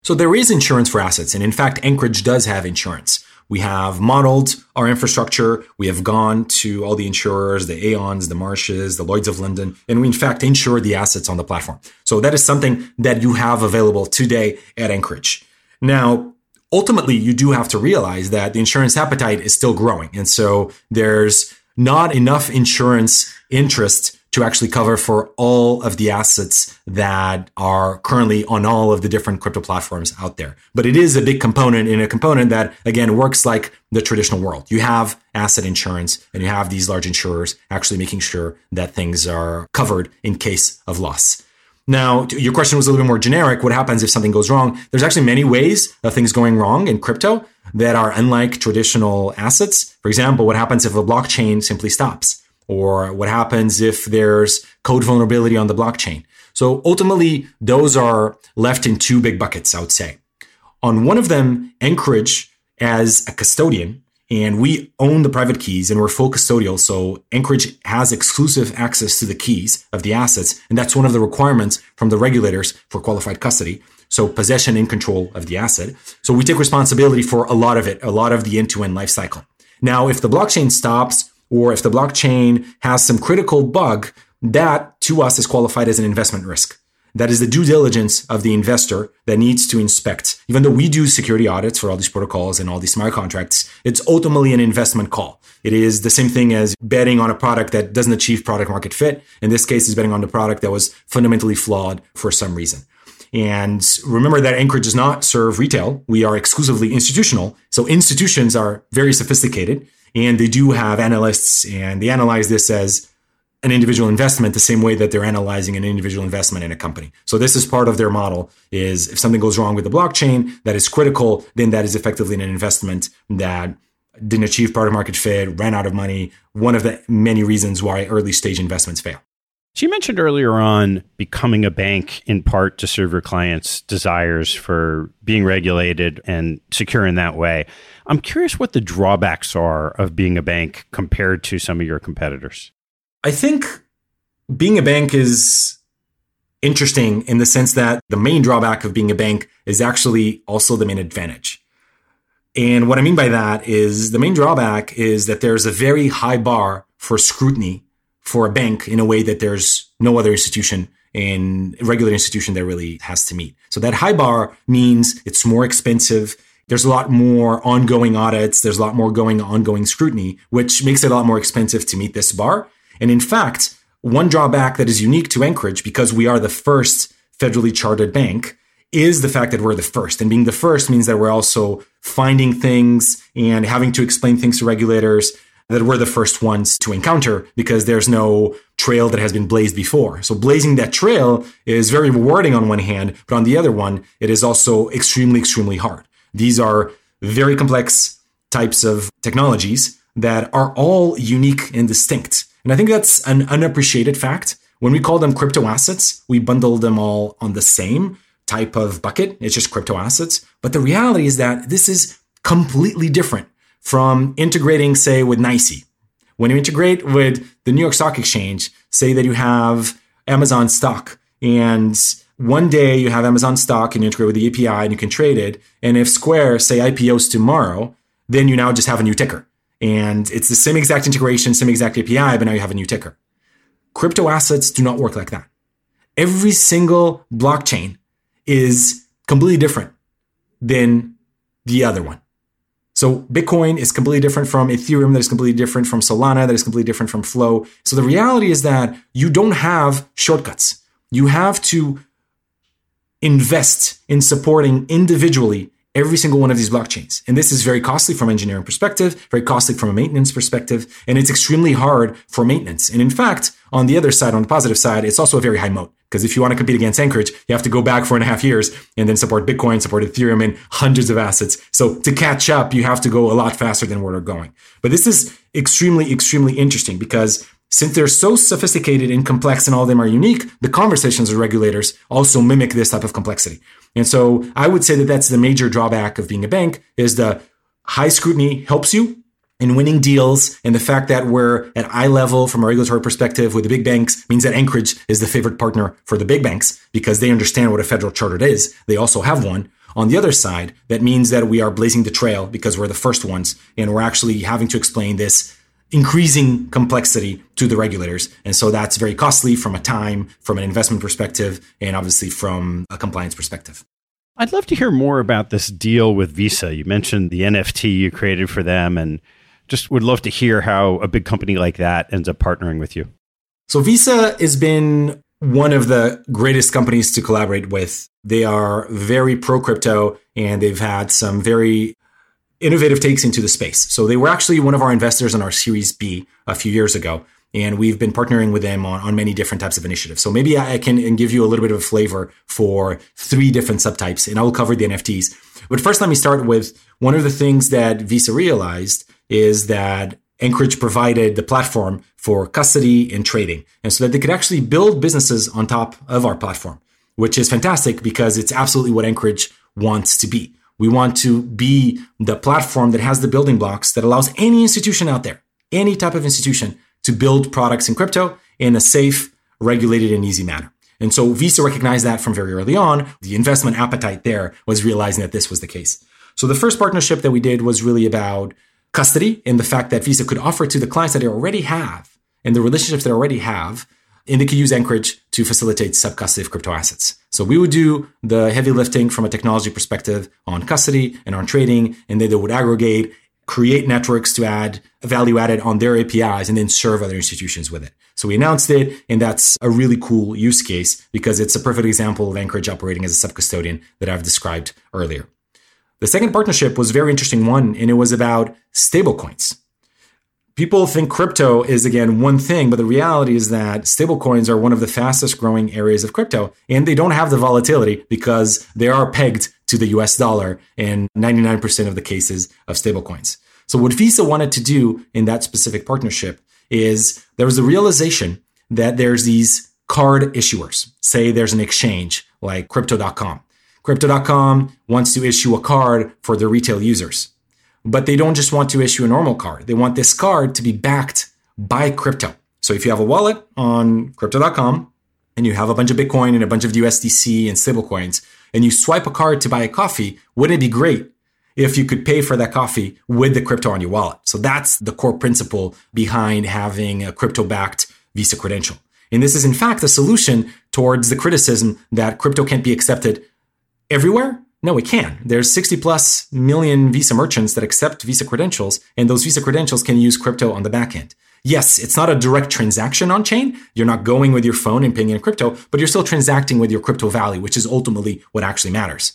So there is insurance for assets. And in fact, Anchorage does have insurance. We have modeled our infrastructure. We have gone to all the insurers, the Aons, the Marshes, the Lloyds of London, and we in fact insure the assets on the platform. So that is something that you have available today at Anchorage. Now, ultimately, you do have to realize that the insurance appetite is still growing. And so there's not enough insurance interest to actually cover for all of the assets that are currently on all of the different crypto platforms out there. But it is a big component in a component that again works like the traditional world. You have asset insurance and you have these large insurers actually making sure that things are covered in case of loss. Now, your question was a little bit more generic. What happens if something goes wrong? There's actually many ways of things going wrong in crypto that are unlike traditional assets. For example, what happens if a blockchain simply stops? Or what happens if there's code vulnerability on the blockchain. So ultimately, those are left in two big buckets, I would say. On one of them, Anchorage as a custodian And we own the private keys and we're full custodial. So Anchorage has exclusive access to the keys of the assets. And that's one of the requirements from the regulators for qualified custody. So possession and control of the asset. So we take responsibility for a lot of it, a lot of the end to end life cycle. Now, if the blockchain stops or if the blockchain has some critical bug, that to us is qualified as an investment risk. That is the due diligence of the investor that needs to inspect. Even though we do security audits for all these protocols and all these smart contracts, it's ultimately an investment call. It is the same thing as betting on a product that doesn't achieve product market fit. In this case, is betting on the product that was fundamentally flawed for some reason. And remember that Anchorage does not serve retail. We are exclusively institutional. So institutions are very sophisticated and they do have analysts and they analyze this as an individual investment the same way that they're analyzing an individual investment in a company. So this is part of their model is if something goes wrong with the blockchain that is critical, then that is effectively an investment that didn't achieve product market fit, ran out of money, one of the many reasons why early stage investments fail. So you mentioned earlier on becoming a bank in part to serve your clients' desires for being regulated and secure in that way. I'm curious what the drawbacks are of being a bank compared to some of your competitors. I think being a bank is interesting in the sense that the main drawback of being a bank is actually also the main advantage. And what I mean by that is the main drawback is that there's a very high bar for scrutiny for a bank in a way that there's no other institution in regular institution that really has to meet. So that high bar means it's more expensive. There's a lot more ongoing audits. There's a lot more going ongoing scrutiny, which makes it a lot more expensive to meet this bar. And in fact, one drawback that is unique to Anchorage because we are the first federally chartered bank is the fact that we're the first. And being the first means that we're also finding things and having to explain things to regulators that we're the first ones to encounter because there's no trail that has been blazed before. So blazing that trail is very rewarding on one hand, but on the other one, it is also extremely, extremely hard. These are very complex types of technologies that are all unique and distinct. And I think that's an unappreciated fact. When we call them crypto assets, we bundle them all on the same type of bucket. It's just crypto assets. But the reality is that this is completely different from integrating, say, with NYSE. When you integrate with the New York Stock Exchange, say that you have Amazon stock and Mm-hmm. one day you have Amazon stock and you integrate with the API and you can trade it. And if Square, say, IPOs tomorrow, then you now just have a new ticker. And it's the same exact integration, same exact API, but now you have a new ticker. Crypto assets do not work like that. Every single blockchain is completely different than the other one. So Bitcoin is completely different from Ethereum, that is completely different from Solana, that is completely different from Flow. So the reality is that you don't have shortcuts. You have to invest in supporting individually every single one of these blockchains. And this is very costly from engineering perspective, very costly from a maintenance perspective, and it's extremely hard for maintenance. And in fact, on the other side, on the positive side, it's also a very high moat. Because if you want to compete against Anchorage, you have to go back four and a half years and then support Bitcoin, support Ethereum, and hundreds of assets. So to catch up, you have to go a lot faster than where they're going. But this is extremely, extremely interesting because since they're so sophisticated and complex and all of them are unique, the conversations with regulators also mimic this type of complexity. And so I would say that that's the major drawback of being a bank is the high scrutiny helps you in winning deals and the fact that we're at eye level from a regulatory perspective with the big banks means that Anchorage is the favorite partner for the big banks because they understand what a federal charter is. They also have one. On the other side, that means that we are blazing the trail because we're the first ones and we're actually having to explain this increasing complexity to the regulators. And so that's very costly from a time, from an investment perspective, and obviously from a compliance perspective. I'd love to hear more about this deal with Visa. You mentioned the NFT you created for them, and just would love to hear how a big company like that ends up partnering with you. So, Visa has been one of the greatest companies to collaborate with. They are very pro crypto and they've had some very innovative takes into the space. So they were actually one of our investors on our Series B a few years ago. And we've been partnering with them on, on many different types of initiatives. So maybe I can give you a little bit of a flavor for three different subtypes, and I will cover the NFTs. But first, let me start with one of the things that Visa realized is that Anchorage provided the platform for custody and trading, and so that they could actually build businesses on top of our platform, which is fantastic because it's absolutely what Anchorage wants to be. We want to be the platform that has the building blocks that allows any institution out there, any type of institution, to build products in crypto in a safe, regulated, and easy manner. And so Visa recognized that from very early on. The investment appetite there was realizing that this was the case. So the first partnership that we did was really about custody and the fact that Visa could offer to the clients that they already have and the relationships they already have and could use Anchorage to facilitate sub-custody of crypto assets. So we would do the heavy lifting from a technology perspective on custody and on trading, and then they would aggregate, create networks to add value added on their APIs, and then serve other institutions with it. So we announced it, and that's a really cool use case because it's a perfect example of Anchorage operating as a sub-custodian that I've described earlier. The second partnership was a very interesting one, and it was about stablecoins people think crypto is again one thing, but the reality is that stablecoins are one of the fastest growing areas of crypto and they don't have the volatility because they are pegged to the US dollar in 99% of the cases of stablecoins. So what Visa wanted to do in that specific partnership is there was a realization that there's these card issuers. Say there's an exchange like crypto.com. Crypto.com wants to issue a card for their retail users but they don't just want to issue a normal card. They want this card to be backed by crypto. So if you have a wallet on crypto.com and you have a bunch of Bitcoin and a bunch of USDC and stablecoins, and you swipe a card to buy a coffee, wouldn't it be great if you could pay for that coffee with the crypto on your wallet? So that's the core principle behind having a crypto backed Visa credential. And this is in fact a solution towards the criticism that crypto can't be accepted everywhere no, we can. There's 60 plus million Visa merchants that accept Visa credentials, and those Visa credentials can use crypto on the back end. Yes, it's not a direct transaction on chain. You're not going with your phone and paying in crypto, but you're still transacting with your crypto value, which is ultimately what actually matters.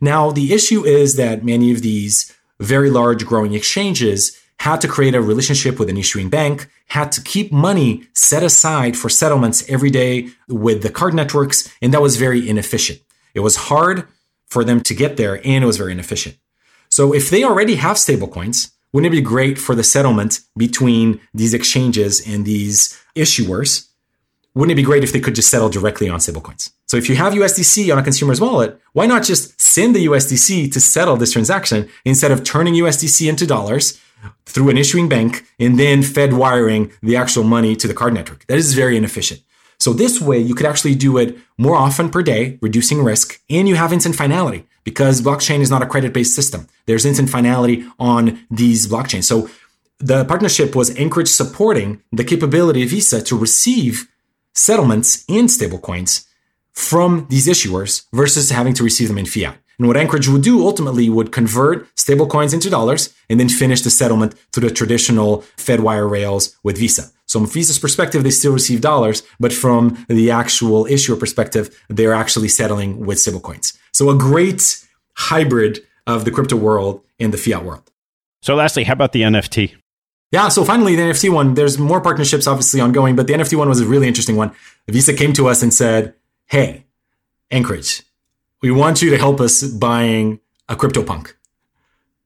Now, the issue is that many of these very large growing exchanges had to create a relationship with an issuing bank, had to keep money set aside for settlements every day with the card networks, and that was very inefficient. It was hard for them to get there and it was very inefficient. So if they already have stablecoins, wouldn't it be great for the settlement between these exchanges and these issuers? Wouldn't it be great if they could just settle directly on stablecoins? So if you have USDC on a consumer's wallet, why not just send the USDC to settle this transaction instead of turning USDC into dollars through an issuing bank and then Fed wiring the actual money to the card network? That is very inefficient. So this way you could actually do it more often per day, reducing risk, and you have instant finality because blockchain is not a credit based system. There's instant finality on these blockchains. So the partnership was Anchorage supporting the capability of Visa to receive settlements in stablecoins from these issuers versus having to receive them in fiat. And what Anchorage would do ultimately would convert stablecoins into dollars and then finish the settlement through the traditional Fedwire rails with Visa. So from Visa's perspective, they still receive dollars, but from the actual issuer perspective, they're actually settling with stablecoins. So a great hybrid of the crypto world and the fiat world. So lastly, how about the NFT? Yeah, so finally, the NFT one, there's more partnerships obviously ongoing, but the NFT one was a really interesting one. Visa came to us and said, Hey, Anchorage, we want you to help us buying a CryptoPunk.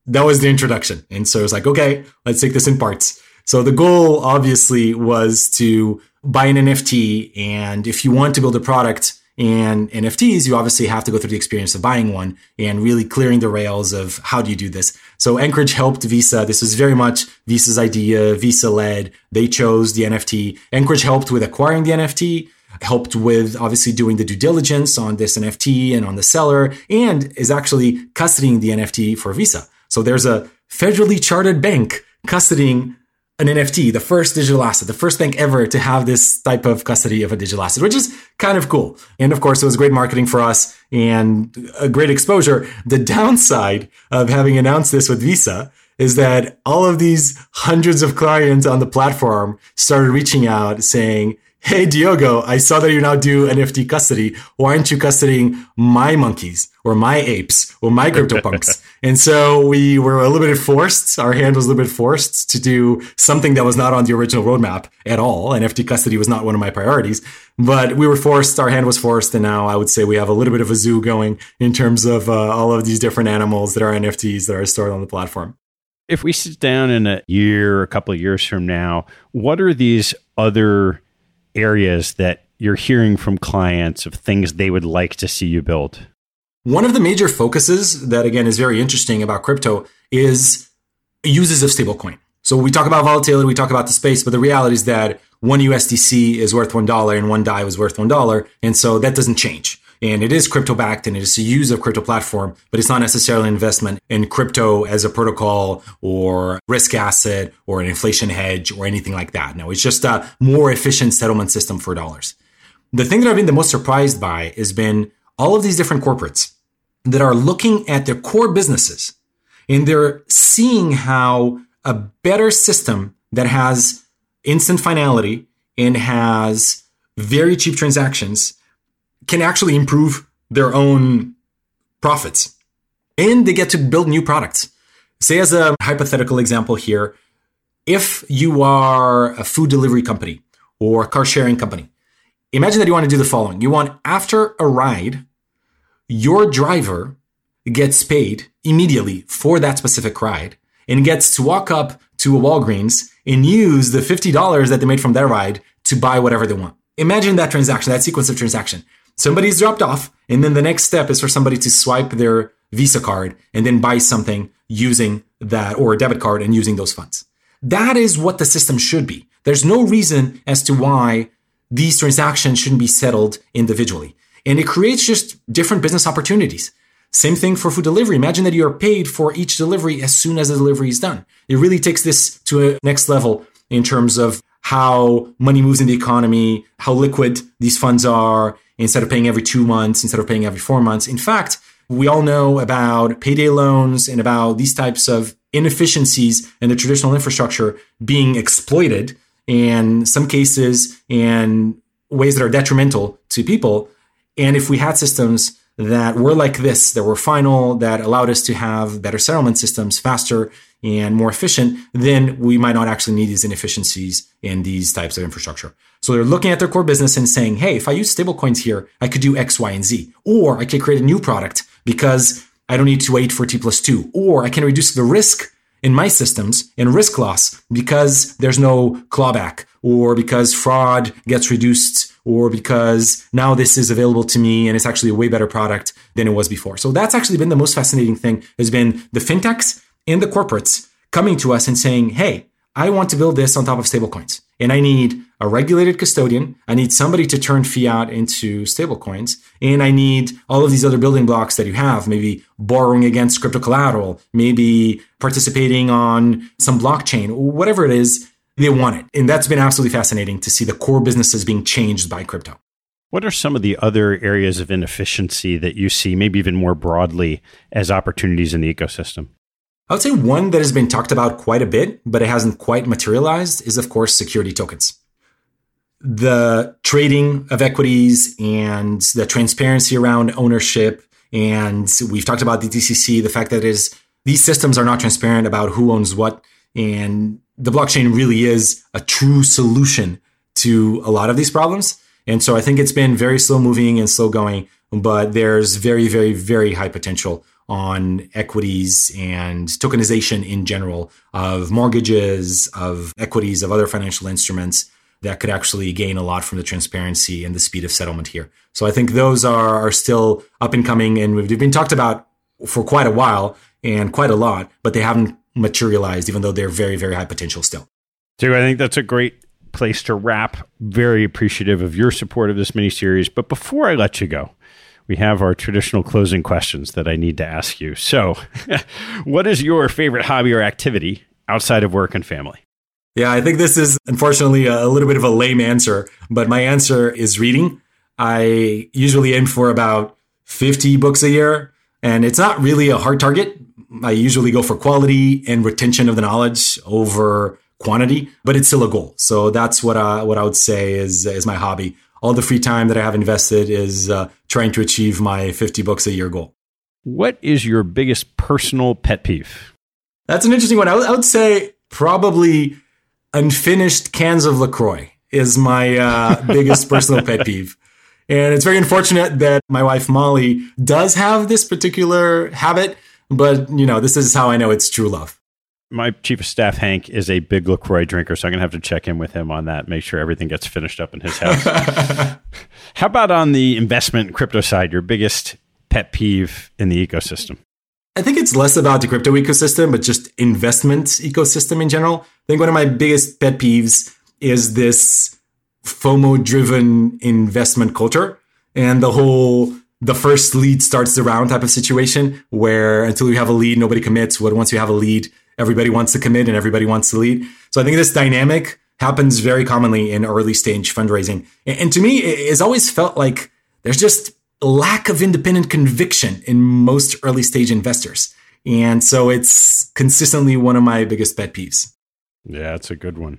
That was the introduction. And so it was like, okay, let's take this in parts. So the goal obviously was to buy an NFT. And if you want to build a product and NFTs, you obviously have to go through the experience of buying one and really clearing the rails of how do you do this. So Anchorage helped Visa. This was very much Visa's idea, Visa led. They chose the NFT. Anchorage helped with acquiring the NFT helped with obviously doing the due diligence on this NFT and on the seller, and is actually custodying the NFT for Visa. So there's a federally chartered bank custodying an NFT, the first digital asset, the first bank ever to have this type of custody of a digital asset, which is kind of cool. And of course, it was great marketing for us and a great exposure. The downside of having announced this with Visa is that all of these hundreds of clients on the platform started reaching out saying, Hey, Diogo, I saw that you now do NFT custody. Why aren't you custodying my monkeys or my apes or my CryptoPunks? (laughs) and so we were a little bit forced. Our hand was a little bit forced to do something that was not on the original roadmap at all. NFT custody was not one of my priorities, but we were forced. Our hand was forced. And now I would say we have a little bit of a zoo going in terms of uh, all of these different animals that are NFTs that are stored on the platform. If we sit down in a year, a couple of years from now, what are these other areas that you're hearing from clients of things they would like to see you build? One of the major focuses that, again, is very interesting about crypto is uses of stablecoin. So we talk about volatility, we talk about the space, but the reality is that one USDC is worth $1 and one DAI was worth $1. And so that doesn't change. And it is crypto backed and it is a use of crypto platform, but it's not necessarily an investment in crypto as a protocol or risk asset or an inflation hedge or anything like that. No, it's just a more efficient settlement system for dollars. The thing that I've been the most surprised by has been all of these different corporates that are looking at their core businesses and they're seeing how a better system that has instant finality and has very cheap transactions can actually improve their own profits. And they get to build new products. Say, as a hypothetical example here, if you are a food delivery company or a car sharing company, imagine that you want to do the following. You want, after a ride, your driver gets paid immediately for that specific ride and gets to walk up to a Walgreens and use the $50 that they made from their ride to buy whatever they want. Imagine that transaction, that sequence of transaction. Somebody's dropped off, and then the next step is for somebody to swipe their Visa card and then buy something using that or a debit card and using those funds. That is what the system should be. There's no reason as to why these transactions shouldn't be settled individually. And it creates just different business opportunities. Same thing for food delivery. Imagine that you're paid for each delivery as soon as the delivery is done. It really takes this to a next level in terms of how money moves in the economy, how liquid these funds are, instead of paying every two months, instead of paying every four months. In fact, we all know about payday loans and about these types of inefficiencies in the traditional infrastructure being exploited in some cases in ways that are detrimental to people. And if we had systems that were like this, that were final, that allowed us to have better settlement systems faster and more efficient, then we might not actually need these inefficiencies in these types of infrastructure. So they're looking at their core business and saying, hey, if I use stablecoins here, I could do X, Y, and Z. Or I could create a new product because I don't need to wait for T plus two. Or I can reduce the risk in my systems and risk loss because there's no clawback or because fraud gets reduced or because now this is available to me and it's actually a way better product than it was before. So that's actually been the most fascinating thing has been the fintechs and the corporates coming to us and saying, Hey, I want to build this on top of stablecoins and I need a regulated custodian. I need somebody to turn fiat into stablecoins. And I need all of these other building blocks that you have, maybe borrowing against crypto collateral, maybe participating on some blockchain, whatever it is they want it. And that's been absolutely fascinating to see the core businesses being changed by crypto. What are some of the other areas of inefficiency that you see, maybe even more broadly, as opportunities in the ecosystem? I would say one that has been talked about quite a bit, but it hasn't quite materialized is, of course, security tokens. The trading of equities and the transparency around ownership. And we've talked about the DTCC, the fact that is these systems are not transparent about who owns what. And the blockchain really is a true solution to a lot of these problems. And so I think it's been very slow moving and slow going, but there's very, very, very high potential on equities and tokenization in general of mortgages, of equities, of other financial instruments that could actually gain a lot from the transparency and the speed of settlement here. So I think those are, are still up and coming and we've been talked about for quite a while and quite a lot, but they haven't materialized, even though they're very, very high potential still. So I think that's a great place to wrap. Very appreciative of your support of this mini series. But before I let you go, we have our traditional closing questions that I need to ask you. So, (laughs) what is your favorite hobby or activity outside of work and family? Yeah, I think this is unfortunately a little bit of a lame answer, but my answer is reading. I usually aim for about 50 books a year, and it's not really a hard target. I usually go for quality and retention of the knowledge over quantity, but it's still a goal. So that's what I, what I would say is, is my hobby. All the free time that I have invested is uh, trying to achieve my 50 books a year goal. What is your biggest personal pet peeve? That's an interesting one. I, would say probably unfinished cans of LaCroix is my uh, (laughs) biggest personal pet peeve. And it's very unfortunate that my wife Molly does have this particular habit but, you know, this is how I know it's true love. My chief of staff, Hank, is a big LaCroix drinker, so I'm going to have to check in with him on that, make sure everything gets finished up in his house. (laughs) how about on the investment crypto side, your biggest pet peeve in the ecosystem? I think it's less about the crypto ecosystem, but just investment ecosystem in general. I think one of my biggest pet peeves is this FOMO driven investment culture and the whole the first lead starts the round type of situation where until you have a lead, nobody commits. But once you have a lead, everybody wants to commit and everybody wants to lead. So I think this dynamic happens very commonly in early stage fundraising. And to me, it's always felt like there's just lack of independent conviction in most early stage investors. And so it's consistently one of my biggest pet peeves. Yeah, that's a good one.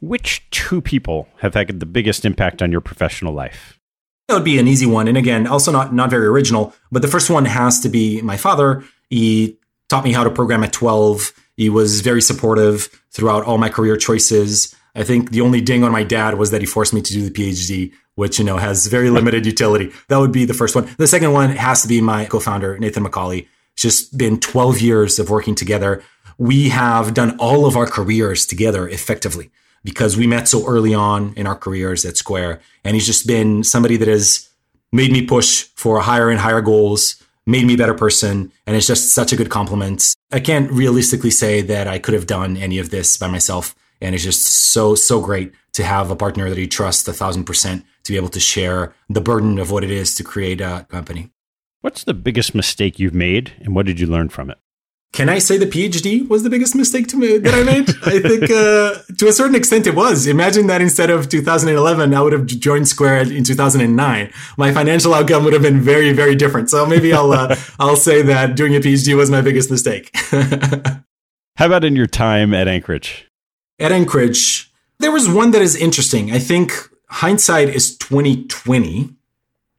Which two people have had the biggest impact on your professional life? That would be an easy one. And again, also not, not very original, but the first one has to be my father. He taught me how to program at 12. He was very supportive throughout all my career choices. I think the only ding on my dad was that he forced me to do the PhD, which, you know, has very limited (laughs) utility. That would be the first one. The second one has to be my co-founder, Nathan McCauley. It's just been 12 years of working together. We have done all of our careers together effectively because we met so early on in our careers at Square. And he's just been somebody that has made me push for higher and higher goals, made me a better person. And it's just such a good complement. I can't realistically say that I could have done any of this by myself. And it's just so, so great to have a partner that you trust a thousand percent to be able to share the burden of what it is to create a company. What's the biggest mistake you've made and what did you learn from it? Can I say the PhD was the biggest mistake to me that I made? (laughs) I think uh, to a certain extent it was. Imagine that instead of 2011, I would have joined Square in 2009. My financial outcome would have been very, very different. So maybe I'll uh, (laughs) I'll say that doing a PhD was my biggest mistake. (laughs) How about in your time at Anchorage? At Anchorage, there was one that is interesting. I think hindsight is 2020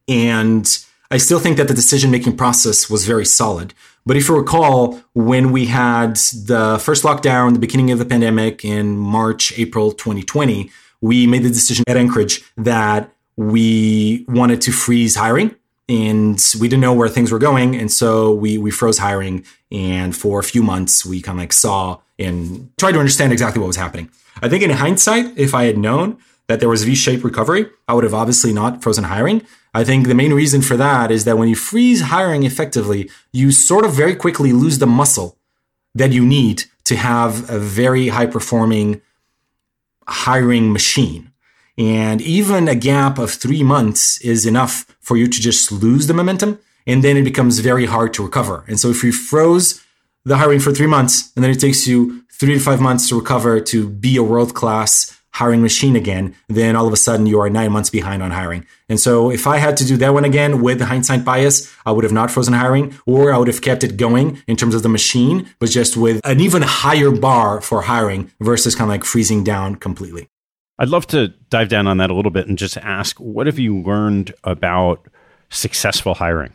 and I still think that the decision making process was very solid. But if you recall, when we had the first lockdown, the beginning of the pandemic in March, April 2020, we made the decision at Anchorage that we wanted to freeze hiring and we didn't know where things were going. And so we, we froze hiring. And for a few months, we kind of like saw and tried to understand exactly what was happening. I think in hindsight, if I had known that there was V-shaped recovery, I would have obviously not frozen hiring. I think the main reason for that is that when you freeze hiring effectively, you sort of very quickly lose the muscle that you need to have a very high performing hiring machine. And even a gap of three months is enough for you to just lose the momentum. And then it becomes very hard to recover. And so if you froze the hiring for three months and then it takes you three to five months to recover to be a world class hiring machine again, then all of a sudden you are nine months behind on hiring. And so if I had to do that one again with hindsight bias, I would have not frozen hiring or I would have kept it going in terms of the machine, but just with an even higher bar for hiring versus kind of like freezing down completely. I'd love to dive down on that a little bit and just ask what have you learned about successful hiring?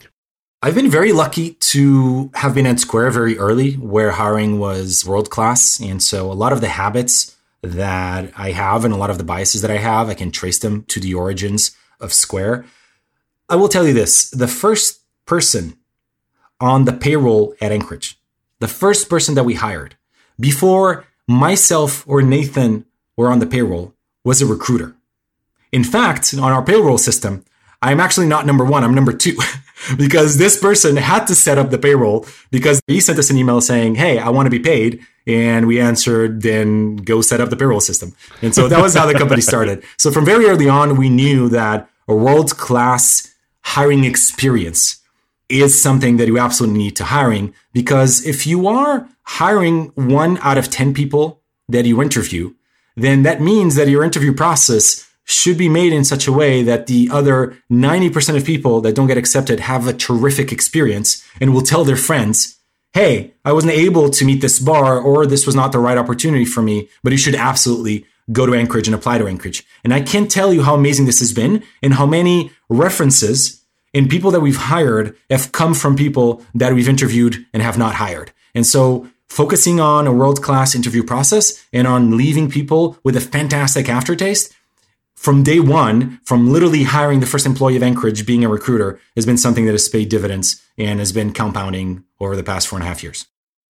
I've been very lucky to have been at Square very early where hiring was world class. And so a lot of the habits that I have and a lot of the biases that I have, I can trace them to the origins of Square. I will tell you this the first person on the payroll at Anchorage, the first person that we hired before myself or Nathan were on the payroll was a recruiter. In fact, on our payroll system, I'm actually not number one, I'm number two. (laughs) because this person had to set up the payroll because he sent us an email saying, Hey, I want to be paid. And we answered, then go set up the payroll system. And so that was how the company (laughs) started. So from very early on, we knew that a world class hiring experience is something that you absolutely need to hiring because if you are hiring one out of 10 people that you interview, then that means that your interview process should be made in such a way that the other 90% of people that don't get accepted have a terrific experience and will tell their friends, Hey, I wasn't able to meet this bar or this was not the right opportunity for me, but you should absolutely go to Anchorage and apply to Anchorage. And I can't tell you how amazing this has been and how many references and people that we've hired have come from people that we've interviewed and have not hired. And so focusing on a world class interview process and on leaving people with a fantastic aftertaste from day one, from literally hiring the first employee of Anchorage, being a recruiter, has been something that has paid dividends and has been compounding over the past four and a half years.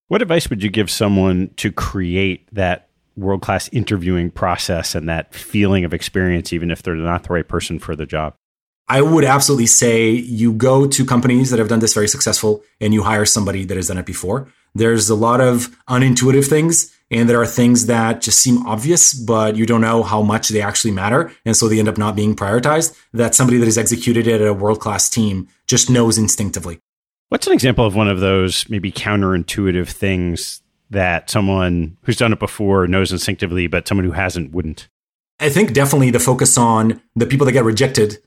What advice would you give someone to create that world class interviewing process and that feeling of experience, even if they're not the right person for the job? I would absolutely say you go to companies that have done this very successful and you hire somebody that has done it before. There's a lot of unintuitive things and there are things that just seem obvious, but you don't know how much they actually matter. And so they end up not being prioritized that somebody that has executed it at a world class team just knows instinctively. What's an example of one of those maybe counterintuitive things that someone who's done it before knows instinctively, but someone who hasn't wouldn't? I think definitely the focus on the people that get rejected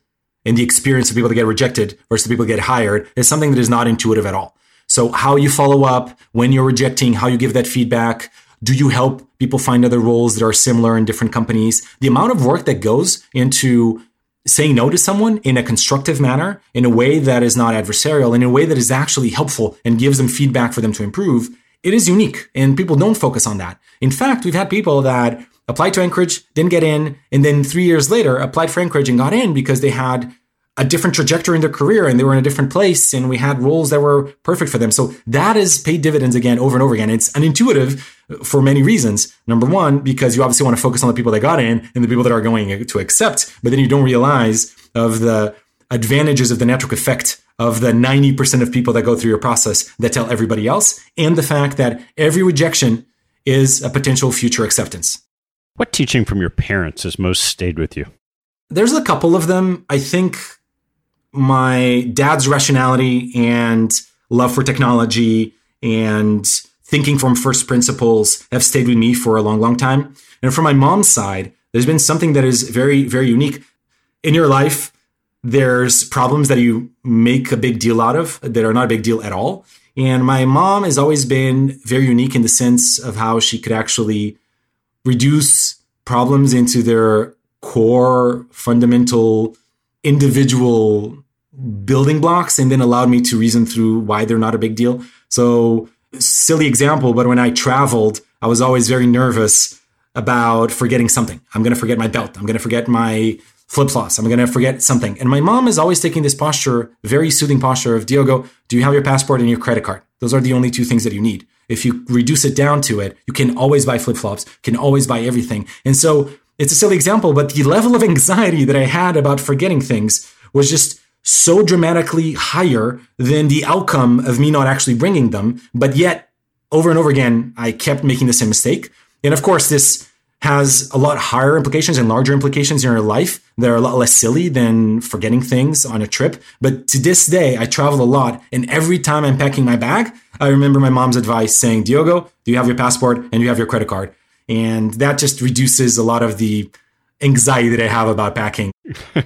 and the experience of people that get rejected versus the people that get hired is something that is not intuitive at all. So how you follow up when you're rejecting, how you give that feedback, do you help people find other roles that are similar in different companies? The amount of work that goes into saying no to someone in a constructive manner, in a way that is not adversarial, in a way that is actually helpful and gives them feedback for them to improve, it is unique. And people don't focus on that. In fact, we've had people that applied to Anchorage, didn't get in, and then three years later applied for Anchorage and got in because they had a different trajectory in their career and they were in a different place and we had roles that were perfect for them. So that is paid dividends again over and over again. It's unintuitive uh, for many reasons. Number one, because you obviously want to focus on the people that got in and the people that are going to accept, but then you don't realize of the advantages of the network effect of the 90% of people that go through your process that tell everybody else and the fact that every rejection is a potential future acceptance. What teaching from your parents has most stayed with you? There's a couple of them. I think my dad's rationality and love for technology and thinking from first principles have stayed with me for a long, long time. And from my mom's side, there's been something that is very, very unique. In your life, there's problems that you make a big deal out of that are not a big deal at all. And my mom has always been very unique in the sense of how she could actually reduce problems into their core, fundamental, individual building blocks and then allowed me to reason through why they're not a big deal. So, silly example, but when I traveled, I was always very nervous about forgetting something. I'm going to forget my belt. I'm going to forget my flip flops. I'm going to forget something. And my mom is always taking this posture, very soothing posture of Diogo, do you have your passport and your credit card? Those are the only two things that you need. If you reduce it down to it, you can always buy flip flops, can always buy everything. And so it's a silly example, but the level of anxiety that I had about forgetting things was just so dramatically higher than the outcome of me not actually bringing them. But yet, over and over again, I kept making the same mistake. And of course, this has a lot higher implications and larger implications in your life that are a lot less silly than forgetting things on a trip. But to this day, I travel a lot. And every time I'm packing my bag, I remember my mom's advice saying, Diogo, do you have your passport and do you have your credit card? And that just reduces a lot of the anxiety that I have about packing. (laughs) All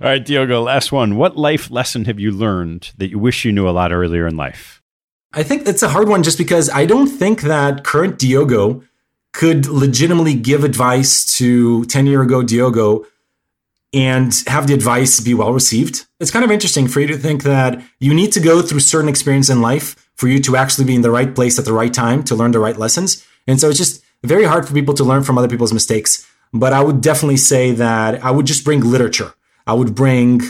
right, Diogo, last one. What life lesson have you learned that you wish you knew a lot earlier in life? I think that's a hard one just because I don't think that current Diogo could legitimately give advice to 10 year ago Diogo and have the advice be well received. It's kind of interesting for you to think that you need to go through certain experience in life for you to actually be in the right place at the right time to learn the right lessons. And so it's just very hard for people to learn from other people's mistakes. But I would definitely say that I would just bring literature. I would bring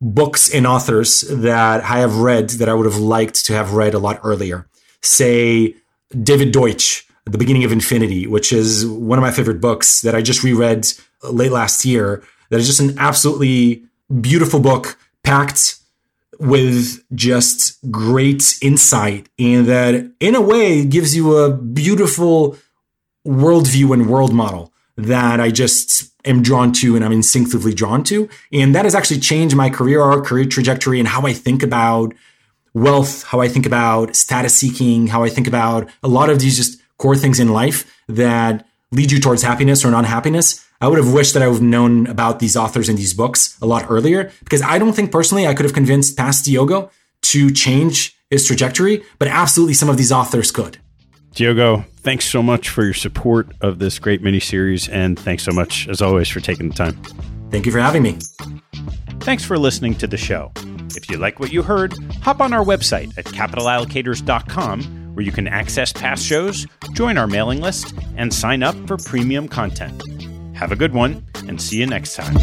books and authors that I have read that I would have liked to have read a lot earlier. Say David Deutsch, The Beginning of Infinity, which is one of my favorite books that I just reread late last year. That is just an absolutely beautiful book packed with just great insight and that in a way gives you a beautiful worldview and world model that I just am drawn to and I'm instinctively drawn to. And that has actually changed my career or career trajectory, and how I think about wealth, how I think about status seeking, how I think about a lot of these just core things in life that lead you towards happiness or non happiness. I would have wished that I would have known about these authors and these books a lot earlier because I don't think personally I could have convinced past Diogo to change his trajectory, but absolutely some of these authors could. Diogo, thanks so much for your support of this great mini series, and thanks so much, as always, for taking the time. Thank you for having me. Thanks for listening to the show. If you like what you heard, hop on our website at capitalallocators.com, where you can access past shows, join our mailing list, and sign up for premium content. Have a good one, and see you next time.